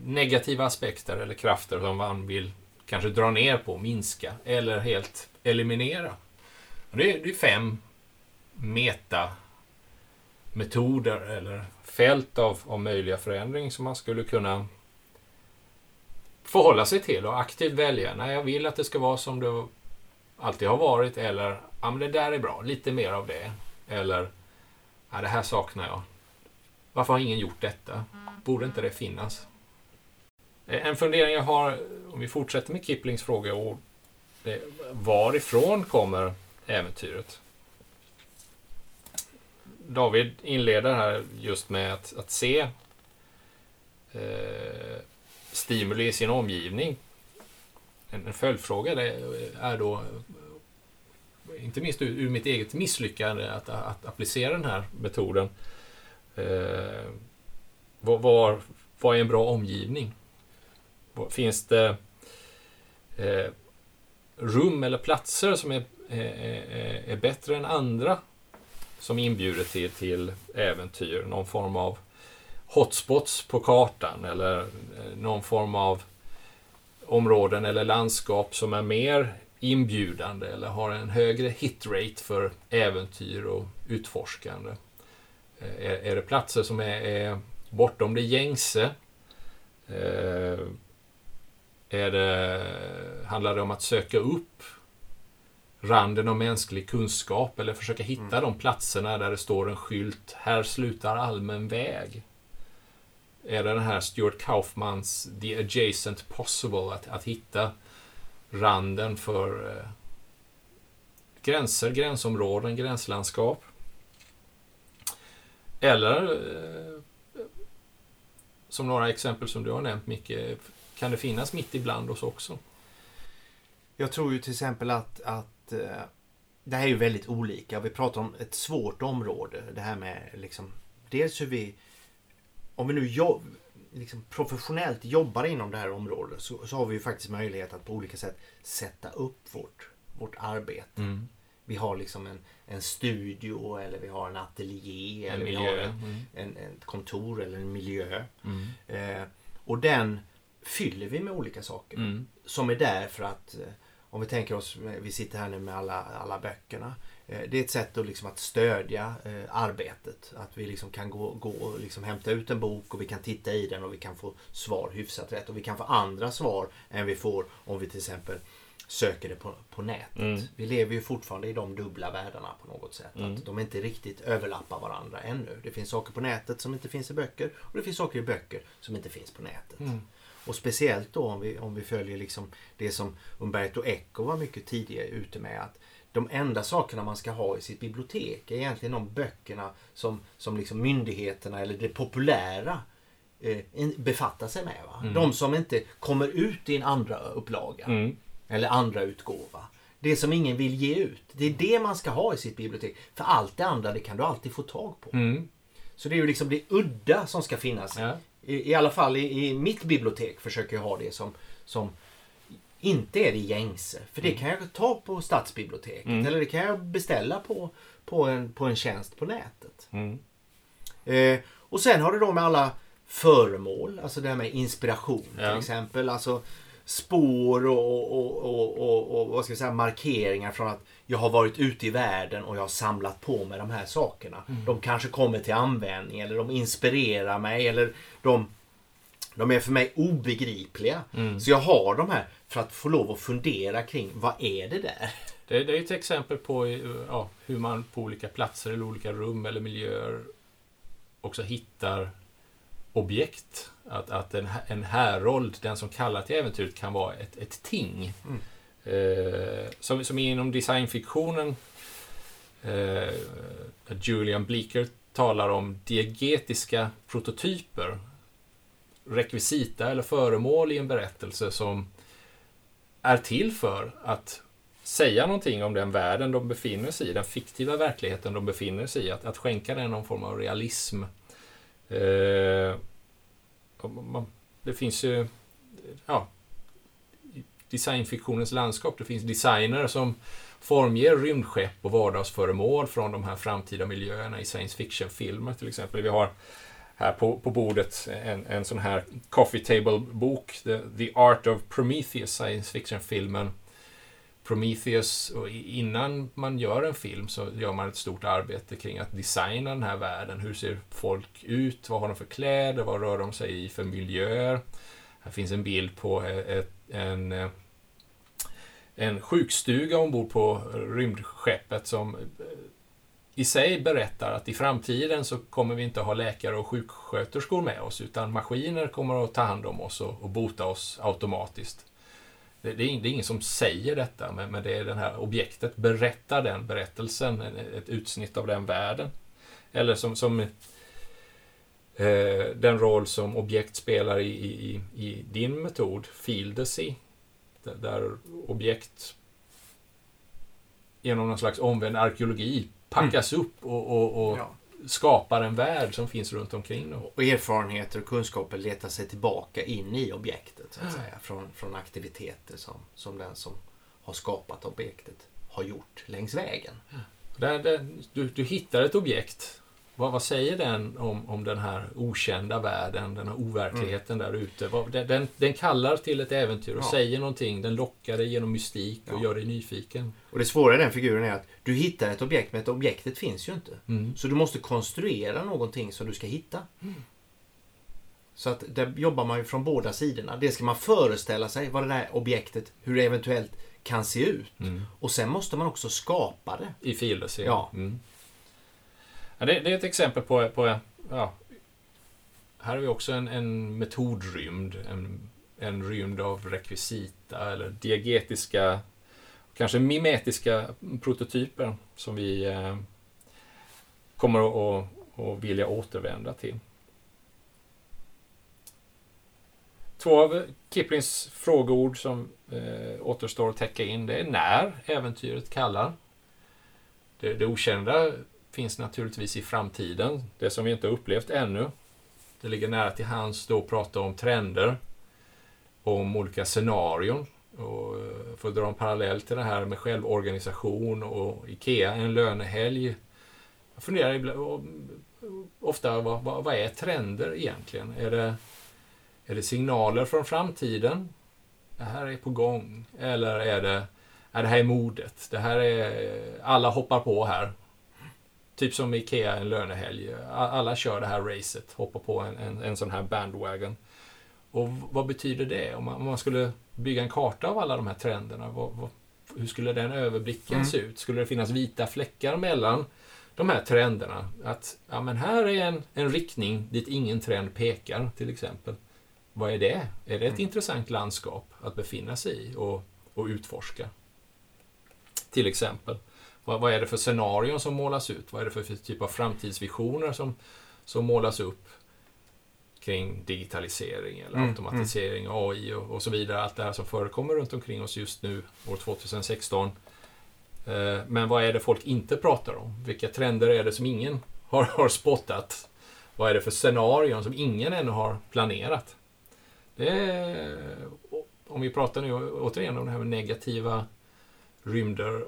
negativa aspekter eller krafter som man vill kanske dra ner på, minska eller helt eliminera. Det är, det är fem meta-metoder eller fält av, av möjliga förändring som man skulle kunna förhålla sig till och aktivt välja. Nej, jag vill att det ska vara som det alltid har varit. Eller, ja men det där är bra, lite mer av det. Eller, ja det här saknar jag. Varför har ingen gjort detta? Borde inte det finnas? Eh, en fundering jag har, om vi fortsätter med Kiplings fråga, Varifrån kommer äventyret? David inleder här just med att, att se eh, stimuli i sin omgivning. En, en följdfråga eh, är då inte minst ur, ur mitt eget misslyckande att, att applicera den här metoden. Eh, vad, vad, vad är en bra omgivning? Finns det eh, rum eller platser som är, är, är, bättre än andra som inbjuder till, till äventyr? Någon form av hotspots på kartan eller någon form av områden eller landskap som är mer inbjudande eller har en högre hitrate för äventyr och utforskande. Eh, är, är det platser som är, är bortom det gängse? Eh, är det, handlar det om att söka upp randen av mänsklig kunskap eller försöka hitta mm. de platserna där det står en skylt Här slutar allmän väg? Är det den här Stuart Kaufmans The Adjacent Possible, att, att hitta randen för eh, gränser, gränsområden, gränslandskap? Eller eh, som några exempel som du har nämnt Micke, kan det finnas mitt ibland oss också? Jag tror ju till exempel att, att eh, det här är ju väldigt olika. Vi pratar om ett svårt område. Det här med liksom, dels hur vi, om vi nu jobb, liksom professionellt jobbar inom det här området så, så, har vi ju faktiskt möjlighet att på olika sätt sätta upp vårt, vårt arbete. Mm. Vi har liksom en, en studio eller vi har en ateljé en eller miljö. vi har en, mm. en, ett kontor eller en miljö. Mm. Eh, och den fyller vi med olika saker. Mm. Som är där för att, eh, om vi tänker oss, vi sitter här nu med alla, alla böckerna. Eh, det är ett sätt att, liksom, att stödja eh, arbetet. Att vi liksom kan gå, gå och liksom hämta ut en bok och vi kan titta i den och vi kan få svar hyfsat rätt. Och vi kan få andra svar än vi får om vi till exempel söker det på, på nätet. Mm. Vi lever ju fortfarande i de dubbla världarna på något sätt. Mm. Att de inte riktigt överlappar varandra ännu. Det finns saker på nätet som inte finns i böcker och det finns saker i böcker som inte finns på nätet. Mm. Och speciellt då om vi, om vi följer liksom det som Umberto Eco var mycket tidigare ute med. att de enda sakerna man ska ha i sitt bibliotek är egentligen de böckerna som, som liksom myndigheterna eller det populära eh, befattar sig med. Va? Mm. De som inte kommer ut i en andra upplaga. Mm. Eller andra utgåva. Det som ingen vill ge ut. Det är det man ska ha i sitt bibliotek. För allt det andra det kan du alltid få tag på. Mm. Så det är ju liksom det udda som ska finnas. Ja. I, I, alla fall i, i, mitt bibliotek försöker jag ha det som, som inte är det gängse. För det mm. kan jag ta på stadsbiblioteket. Mm. Eller det kan jag beställa på, på, en, på en tjänst på nätet. Mm. Eh, och sen har det då med alla föremål. Alltså det här med inspiration ja. till exempel. Alltså spår och, och, och, och, vad ska jag säga, markeringar från att jag har varit ute i världen och jag har samlat på mig de här sakerna. Mm. De kanske kommer till användning eller de inspirerar mig eller de, de är för mig obegripliga. Mm. Så jag har de här för att få lov att fundera kring vad är det där? Det, det är ett exempel på ja, hur man på olika platser eller olika rum eller miljöer också hittar objekt. Att, att en, en härold, den som kallar till äventyret, kan vara ett, ett ting. Mm. Eh, som, som inom designfiktionen, eh, Julian Bleeker talar om diegetiska prototyper. Rekvisita eller föremål i en berättelse som är till för att säga någonting om den världen de befinner sig i, den fiktiva verkligheten de befinner sig i, att, att skänka den någon form av realism. Eh, det finns ju ja, designfiktionens landskap. Det finns designer som formger rymdskepp och vardagsföremål från de här framtida miljöerna i science fiction-filmer till exempel. Vi har här på, på bordet en, en sån här coffee table-bok, The, The Art of Prometheus, science fiction-filmen. Prometheus, och innan man gör en film så gör man ett stort arbete kring att designa den här världen. Hur ser folk ut? Vad har de för kläder? Vad rör de sig i för miljöer? Här finns en bild på ett, en, e, en sjukstuga ombord på rymdskeppet som e, i sig berättar att i framtiden så kommer vi inte ha läkare och sjuksköterskor med oss utan maskiner kommer att ta hand om oss och, och bota oss automatiskt. Det, det, är, det, är, ingen som säger detta, men, men det är det här objektet berättar den berättelsen, ett utsnitt av den världen. Eller som, som eh, den roll som objekt spelar i, i, i din metod, Fieldacy, där, där objekt genom någon slags omvänd arkeologi packas upp och, och, och Ja. skapar en värld som finns runt omkring. Då. Och erfarenheter och kunskaper letar sig tillbaka in i objektet så att säga. Från, från aktiviteter som, som den som har skapat objektet har gjort längs vägen. Där, där, du, du hittar ett objekt. Vad, vad säger den om, om den här okända världen, den här overkligheten där ute? Den- den, kallar till ett äventyr och Ja. säger någonting. Den lockar dig genom mystik och Ja. gör dig nyfiken. Och det svåra i den figuren är att du hittar ett objekt men objektet finns ju inte. Mm. Så du måste konstruera någonting som du ska hitta. Så att där jobbar man ju från båda sidorna. Det ska man föreställa sig vad det där objektet, hur det eventuellt kan se ut. Mm. Och sen måste man också skapa det. I filer Ja. Ja det, det är ett exempel på, på ja, här har vi också en, en metodrymd. En, en rymd av rekvisita eller diegetiska, kanske mimetiska prototyper som vi eh, kommer att, att, att vilja återvända till. Två av Kiplings frågeord som eh, återstår att täcka in det är när äventyret kallar. Det, det okända finns naturligtvis i framtiden, det som vi inte upplevt ännu. Det ligger nära till hands då att prata om trender, om olika scenarion. Och eh, för att dra en parallell till det här med självorganisation och IKEA, en lönehelg. Jag funderar ibland, ofta, vad, vad, vad är trender egentligen? Är det, är det signaler från framtiden? Det här är på gång. Eller är det, är det här är modet? Det här är, alla hoppar på här. Typ som Ikea en lönehelg. Alla kör det här racet, hoppar på en, en, en sån här bandwagon. Och vad betyder det? Om man, om man skulle bygga en karta av alla de här trenderna, vad, vad, hur skulle den överblicken Mm. se ut? Skulle det finnas vita fläckar mellan de här trenderna? Att ja, men här är en, en riktning dit ingen trend pekar, till exempel. Vad är det? Är det ett Mm. intressant landskap att befinna sig i och, och utforska? Till exempel. Vad, vad är det för scenarion som målas ut? Vad är det för typ av framtidsvisioner som, som målas upp kring digitalisering eller Mm, automatisering, AI och, och så vidare. Allt det här som förekommer runt omkring oss just nu, år 2016. Eh, Men vad är det folk inte pratar om? Vilka trender är det som ingen har, har spottat? Vad är det för scenarion som ingen ännu har planerat? Är, om vi pratar nu återigen om det här med negativa rymder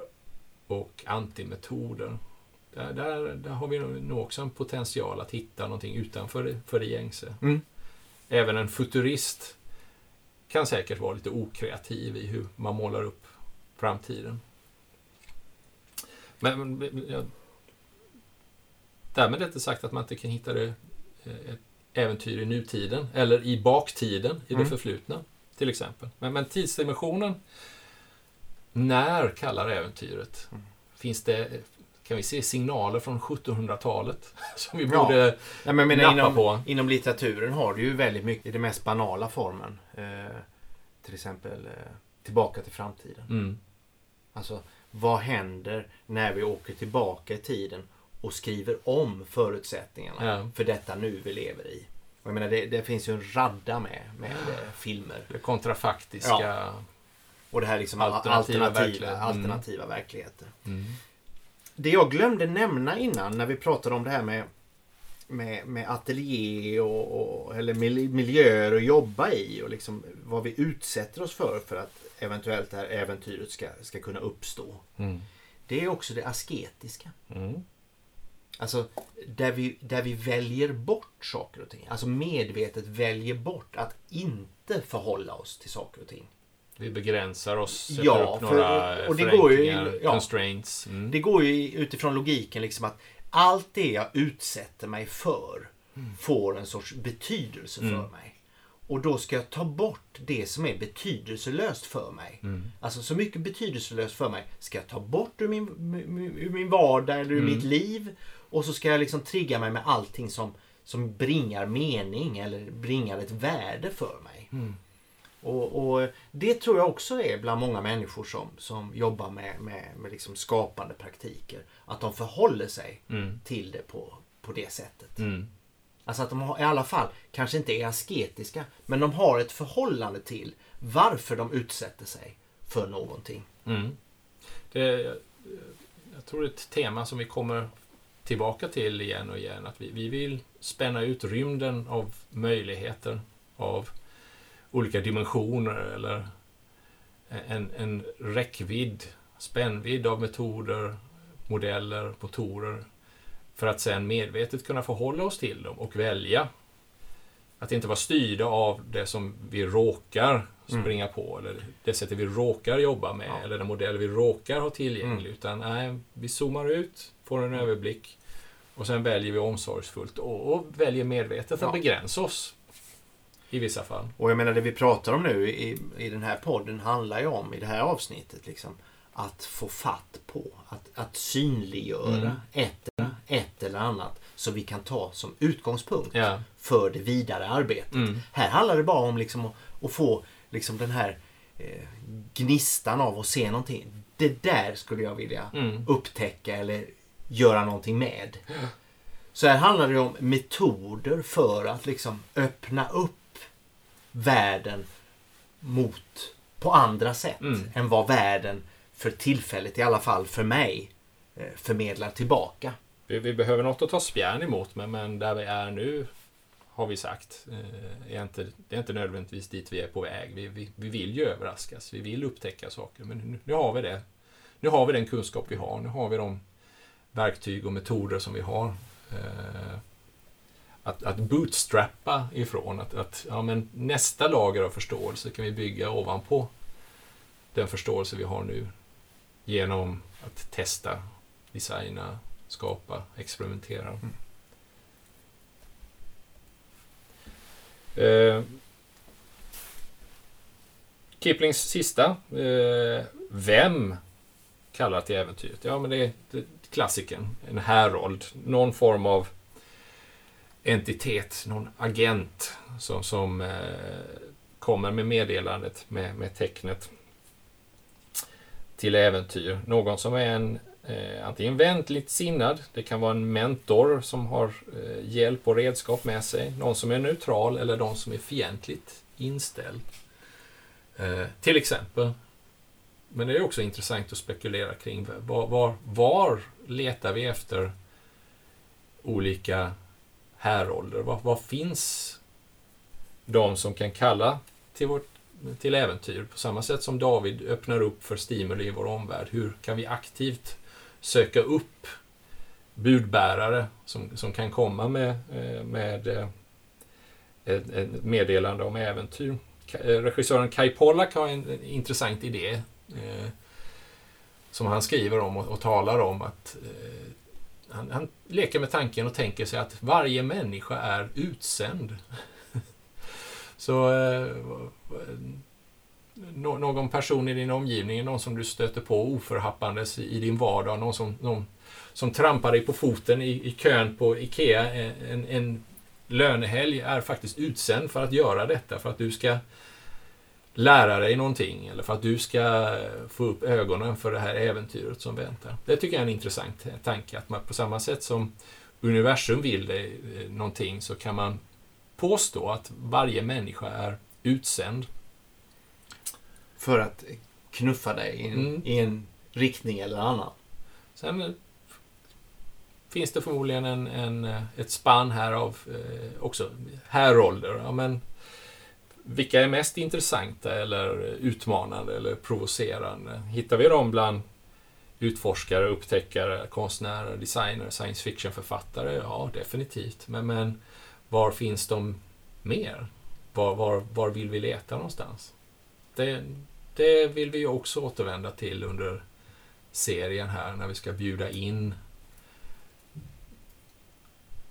och antimetoder. Där, där, där har vi nog också en potential att hitta någonting utanför det, för det gängse. Mm. Även en futurist kan säkert vara lite okreativ i hur man målar upp framtiden. Men, men ja, därmed inte sagt att man inte kan hitta det, eh, ett äventyr i nutiden eller i baktiden, i det Mm. förflutna till exempel. Men, men tidsdimensionen, när kallar äventyret? Finns det, kan vi se signaler från 1700-talet som vi Ja. borde Nej, men jag menar, nappa inom, på? inom litteraturen har du ju väldigt mycket i den mest banala formen. Eh, till exempel eh, Tillbaka till framtiden. Mm. Alltså, vad händer när vi åker tillbaka i tiden och skriver om förutsättningarna Ja. för detta nu vi lever i? Och jag menar, det, det finns ju en radda med, med filmer. Det kontrafaktiska. Ja. Och det här liksom Alternativa alternativa, verklighet. Mm. alternativa verkligheter. Mm. Det jag glömde nämna innan när vi pratade om det här med, med, med ateljé och, och, eller mil- miljöer att jobba i och liksom vad vi utsätter oss för för att eventuellt det här äventyret ska, ska kunna uppstå. Mm. Det är också det asketiska. Mm. Alltså där vi, där vi väljer bort saker och ting. Alltså medvetet väljer bort att inte förhålla oss till saker och ting. Vi begränsar oss, sätter Ja, upp för- några och det går ju- ja. constraints. Mm. Det går ju utifrån logiken liksom att allt det jag utsätter mig för får en sorts betydelse för Mm. mig. Och då ska jag ta bort det som är betydelselöst för mig. Mm. Alltså så mycket betydelselöst för mig ska jag ta bort ur min, min- ur min vardag eller ur Mm. mitt liv. Och så ska jag liksom trigga mig med allting som, som bringar mening eller bringar ett värde för mig. Mm. Och, och det tror jag också är bland många människor som, som jobbar med, med, med liksom skapande praktiker. Att de förhåller sig Mm. till det på, på det sättet. Mm. Alltså att de har, i alla fall kanske inte är asketiska, men de har ett förhållande till varför de utsätter sig för någonting. Mm. Det, jag tror det är ett tema som vi kommer tillbaka till igen och igen. Att vi, vi vill spänna ut rymden av möjligheter, av olika dimensioner eller en, en räckvidd, spännvidd av metoder, modeller, motorer för att sen medvetet kunna förhålla oss till dem och välja. Att inte vara styrda av det som vi råkar springa mm. på eller det sättet vi råkar jobba med ja. eller den modell vi råkar ha tillgänglig. Mm. Utan nej, vi zoomar ut, får en överblick och sen väljer vi omsorgsfullt och, och väljer medvetet ja. att begränsa oss. I vissa fall. Och jag menar det vi pratar om nu i, i den här podden handlar ju om i det här avsnittet liksom att få fatt på, att, att synliggöra mm. ett, ett eller annat som vi kan ta som utgångspunkt ja. för det vidare arbetet. Mm. Här handlar det bara om liksom att, att få liksom den här eh, gnistan av att se någonting. Det där skulle jag vilja mm. upptäcka eller göra någonting med. Så här handlar det om metoder för att liksom öppna upp världen mot på andra sätt mm. än vad världen för tillfället, i alla fall för mig, eh, förmedlar tillbaka. Vi, vi behöver något att ta spjärn emot, men, men där vi är nu har vi sagt. Eh, är inte, det är inte nödvändigtvis dit vi är på väg. Vi, vi, vi vill ju överraskas, vi vill upptäcka saker. Men nu, nu, har vi det. Nu har vi den kunskap vi har. Nu har vi de verktyg och metoder som vi har. Att, att bootstrappa ifrån. Att, att ja, men nästa lager av förståelse kan vi bygga ovanpå den förståelse vi har nu. Genom att testa, designa, skapa, experimentera. Mm. Eh, Kiplings sista. Eh, vem kallar till äventyret? Ja, men det är, klassikern. En härold. Någon form av entitet, någon agent som, som eh, kommer med meddelandet, med, med tecknet till äventyr. Någon som är en eh, antingen vänligt sinnad, det kan vara en mentor som har eh, hjälp och redskap med sig, någon som är neutral eller någon som är fientligt inställd. Eh, till exempel. Men det är också intressant att spekulera kring var, var, var letar vi efter olika härålder? Var, vad finns de som kan kalla till, vårt, till äventyr på samma sätt som David öppnar upp för stimuli i vår omvärld? Hur kan vi aktivt söka upp budbärare som, som kan komma med, eh, med eh, ett, ett meddelande om äventyr. Eh, regissören Kai Pollak har en intressant idé som han skriver om och, och talar om att eh, han, han, leker med tanken och tänker sig att varje människa är utsänd. Så eh, någon person i din omgivning, någon som du stöter på oförhappandes i din vardag, någon som, någon som trampar dig på foten i, i kön på IKEA en, en lönehelg är faktiskt utsänd för att göra detta, för att du ska lära dig någonting eller för att du ska få upp ögonen för det här äventyret som väntar. Det tycker jag är en intressant tanke, att man på samma sätt som universum vill det, eh, någonting så kan man påstå att varje människa är utsänd för att knuffa dig i en, mm. i en riktning eller annan. Sen eh, finns det förmodligen en, en, eh, ett spann här av eh, också härålder. Ja, men vilka är mest intressanta eller utmanande eller provocerande? Hittar vi dem bland utforskare, upptäckare, konstnärer, designer, science fiction-författare? Ja, definitivt. Men, men var finns de mer? Var, var, var vill vi leta någonstans? Det, det vill vi också återvända till under serien här när vi ska bjuda in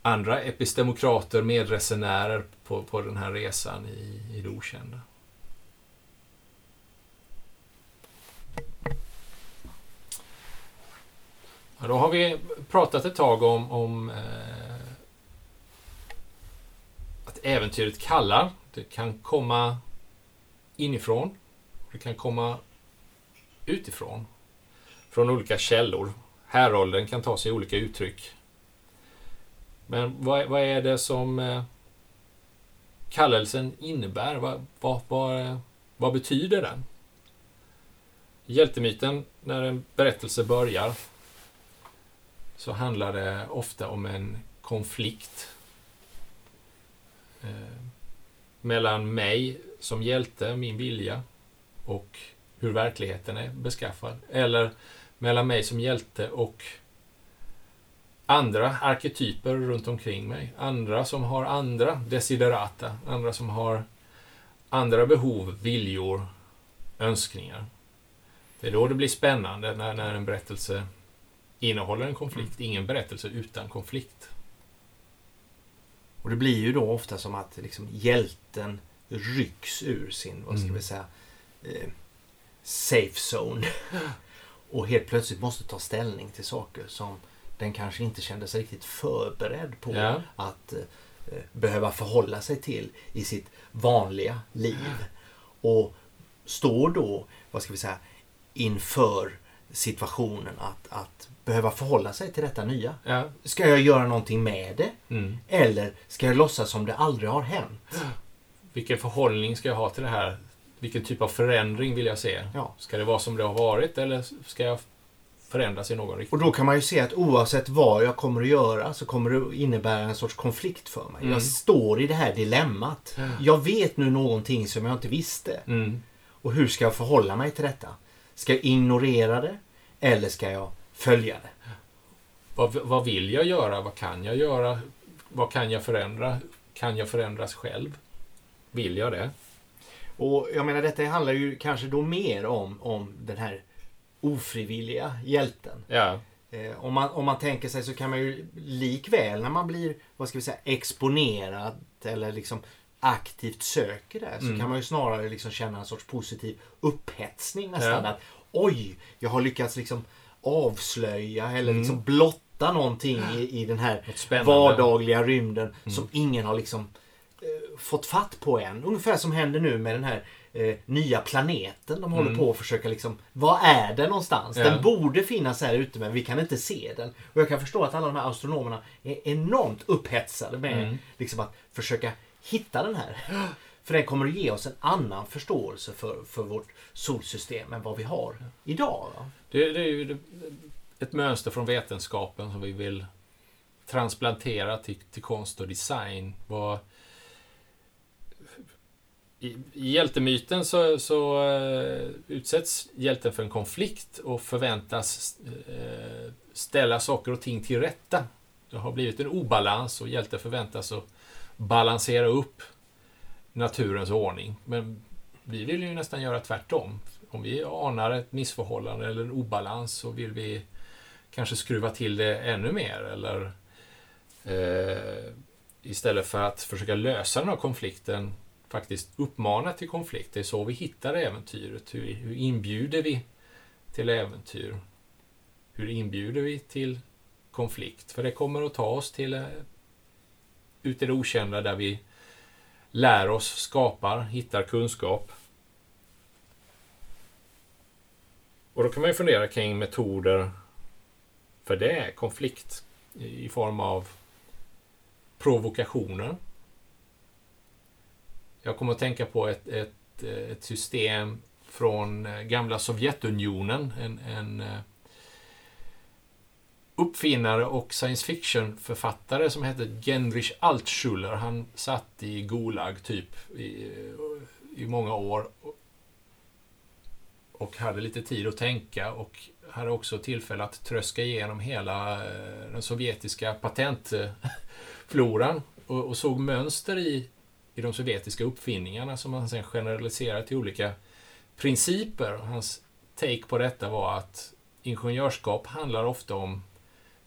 andra epistemokrater, medresenärer på, på den här resan i, i det okända. Ja, då har vi pratat ett tag om, om eh, att äventyret kallar. Det kan komma inifrån det kan komma utifrån. Från olika källor. Häråldern kan ta sig olika uttryck. Men vad, vad är det som eh, kallelsen innebär? Vad, vad, vad, vad betyder den? hjältemyten, när en berättelse börjar, så handlar det ofta om en konflikt eh, mellan mig som hjälte, min vilja, och hur verkligheten är beskaffad. Eller mellan mig som hjälte och andra arketyper runt omkring mig. Andra som har andra desiderata, andra som har andra behov, viljor, önskningar. Det är då det blir spännande när, när en berättelse innehåller en konflikt. Mm. Ingen berättelse utan konflikt. Och det blir ju då ofta som att liksom, hjälten rycks ur sin, vad ska mm. vi säga, eh, safe zone. och helt plötsligt måste ta ställning till saker som den kanske inte kände sig riktigt förberedd på ja. att eh, behöva förhålla sig till i sitt vanliga liv. Och står då, vad ska vi säga, inför situationen att, att behöva förhålla sig till detta nya. Ja. Ska jag göra någonting med det? Mm. Eller ska jag låtsas som det aldrig har hänt? Vilken förhållning ska jag ha till det här? Vilken typ av förändring vill jag se? Ja. Ska det vara som det har varit eller ska jag förändras i någon riktning? Och då kan man ju se att oavsett vad jag kommer att göra så kommer det innebära en sorts konflikt för mig. Mm. Jag står i det här dilemmat. Mm. Jag vet nu någonting som jag inte visste. Mm. Och hur ska jag förhålla mig till detta? Ska jag ignorera det? Eller ska jag följa det? Vad, vad vill jag göra? Vad kan jag göra? Vad kan jag förändra? Kan jag förändras själv? Vill jag det? Och jag menar detta handlar ju kanske då mer om, om den här ofrivilliga hjälten. Ja. Eh, om, man, om man tänker sig så kan man ju likväl när man blir vad ska vi säga, exponerad eller liksom aktivt söker det så mm. kan man ju snarare liksom känna en sorts positiv upphetsning nästan. Ja. Att, Oj, jag har lyckats liksom avslöja eller liksom mm. blotta någonting i, i den här vardagliga rymden mm. som ingen har liksom eh, fått fatt på än. Ungefär som händer nu med den här eh, nya planeten de håller mm. på att försöka liksom, vad är den någonstans? Ja. Den borde finnas här ute men vi kan inte se den. Och jag kan förstå att alla de här astronomerna är enormt upphetsade med mm. liksom, att försöka hitta den här. För den kommer att ge oss en annan förståelse för, för vårt solsystem än vad vi har idag. Det, det, är ju ett mönster från vetenskapen som vi vill transplantera till, till konst och design. Vad, i, I hjältemyten så, så uh, utsätts hjälten för en konflikt och förväntas uh, ställa saker och ting till rätta. Det har blivit en obalans och hjälten förväntas att balansera upp naturens ordning. Men vi vill ju nästan göra tvärtom. Om vi anar ett missförhållande eller en obalans så vill vi kanske skruva till det ännu mer eller uh, istället för att försöka lösa den här konflikten faktiskt uppmana till konflikt. Det är så vi hittar äventyret. Hur, hur inbjuder vi till äventyr? Hur inbjuder vi till konflikt? För det kommer att ta oss till eh, ut i det okända där vi lär oss, skapar, hittar kunskap. Och då kan man ju fundera kring metoder för det, konflikt i form av provokationer. Jag kommer att tänka på ett, ett, eh, ett system från eh, gamla Sovjetunionen. En, en eh, uppfinnare och science fiction-författare som hette Genrich Altschuller. Han satt i Gulag typ i, i många år och hade lite tid att tänka och hade också tillfälle att tröska igenom hela den sovjetiska patentfloran och, och såg mönster i, i de sovjetiska uppfinningarna som han sen generaliserade till olika principer. Hans take på detta var att ingenjörskap handlar ofta om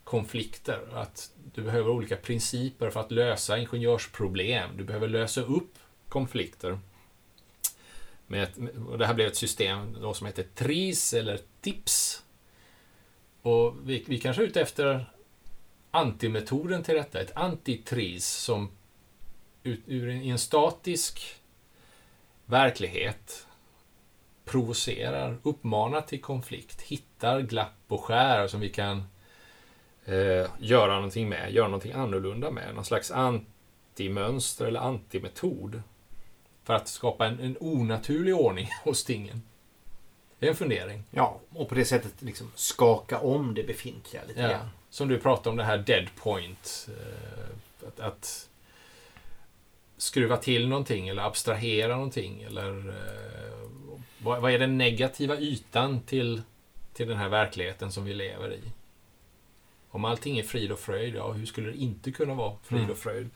konflikter. Att du behöver olika principer för att lösa ingenjörsproblem. Du behöver lösa upp konflikter. Med ett, och det här blev ett system då som heter TRIS eller TIPS. Och vi, vi kanske är ute efter antimetoden till detta, ett antitris som ut, ur en, i en statisk verklighet provocerar, uppmanar till konflikt, hittar glapp och skär som vi kan eh, göra någonting med, göra någonting annorlunda med. Någon slags antimönster eller antimetod. För att skapa en, en onaturlig ordning hos tingen. Det är en fundering. Ja, och på det sättet liksom skaka om det befintliga lite Ja. grann. Som du pratade om det här dead point. eh, Att, att skruva till någonting eller abstrahera någonting. Eller eh, vad, vad är den negativa ytan till, till den här verkligheten som vi lever i? Om allting är frid och fröjd, ja hur skulle det inte kunna vara frid Mm. och fröjd?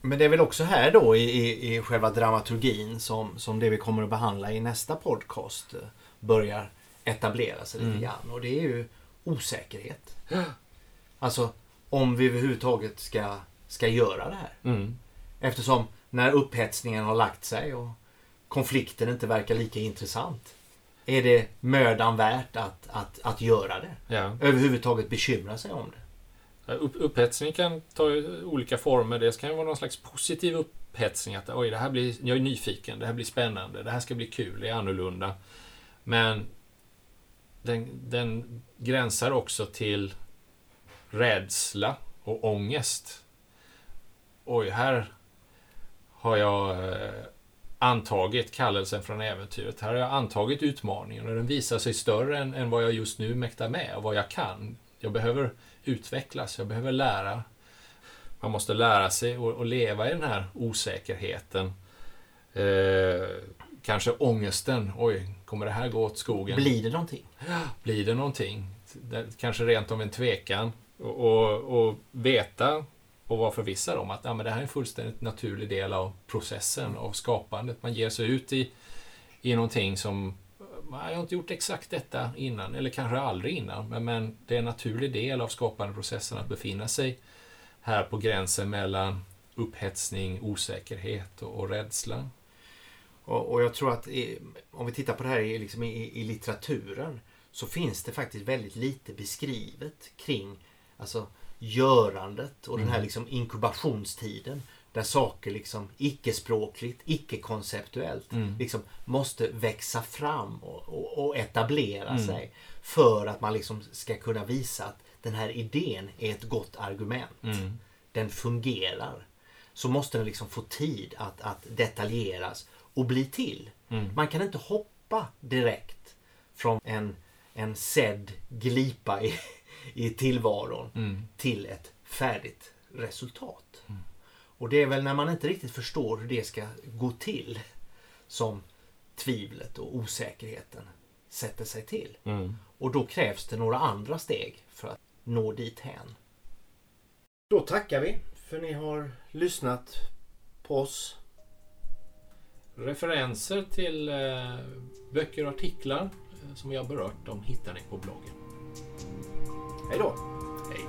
Men det är väl också här då i, i, i själva dramaturgin som, som det vi kommer att behandla i nästa podcast eh, börjar etablera sig lite Mm. grann. Och det är ju osäkerhet. Alltså om vi överhuvudtaget ska, ska göra det här. Mm. Eftersom när upphetsningen har lagt sig och konflikten inte verkar lika intressant. Är det mödan värt att, att, att göra det? Ja. Överhuvudtaget bekymra sig om det? Upp, upphetsning kan ta olika former. Det kan vara någon slags positiv upphetsning. Att oj, det här blir, jag är nyfiken, det här blir spännande, det här ska bli kul, det är annorlunda. Men den, den gränsar också till rädsla och ångest. Oj, här har jag eh, antagit kallelsen från äventyret. Här har jag antagit utmaningen och den visar sig större än, än vad jag just nu mäktar med och vad jag kan. Jag behöver utvecklas, jag behöver lära. Man måste lära sig att leva i den här osäkerheten. Eh, kanske ångesten. Oj, kommer det här gå åt skogen? Blir det någonting? Blir det någonting? Kanske rent om en tvekan. Och, och, och veta och vara förvissad om att ja, men det här är en fullständigt naturlig del av processen, av skapandet. Man ger sig ut i, i någonting som "Nej, jag har inte gjort exakt detta innan, eller kanske aldrig innan, men, men det är en naturlig del av skapandeprocessen att befinna sig här på gränsen mellan upphetsning, osäkerhet och, och rädsla. Och, och jag tror att i, om vi tittar på det här i, liksom i, i litteraturen så finns det faktiskt väldigt lite beskrivet kring alltså, görandet och den här Mm. liksom inkubationstiden där saker liksom icke-språkligt, icke-konceptuellt Mm. liksom måste växa fram och, och, och etablera Mm. sig för att man liksom ska kunna visa att den här idén är ett gott argument. Mm. Den fungerar. Så måste den liksom få tid att, att detaljeras och bli till. Mm. Man kan inte hoppa direkt från en, en sedd glipa i, i tillvaron Mm. till ett färdigt resultat. Och det är väl när man inte riktigt förstår hur det ska gå till som tvivlet och osäkerheten sätter sig till. Mm. Och då krävs det några andra steg för att nå dit hän. Då tackar vi för ni har lyssnat på oss. Referenser till eh, böcker och artiklar eh, som vi har berört, de hittar ni på bloggen. Hej då! Hej!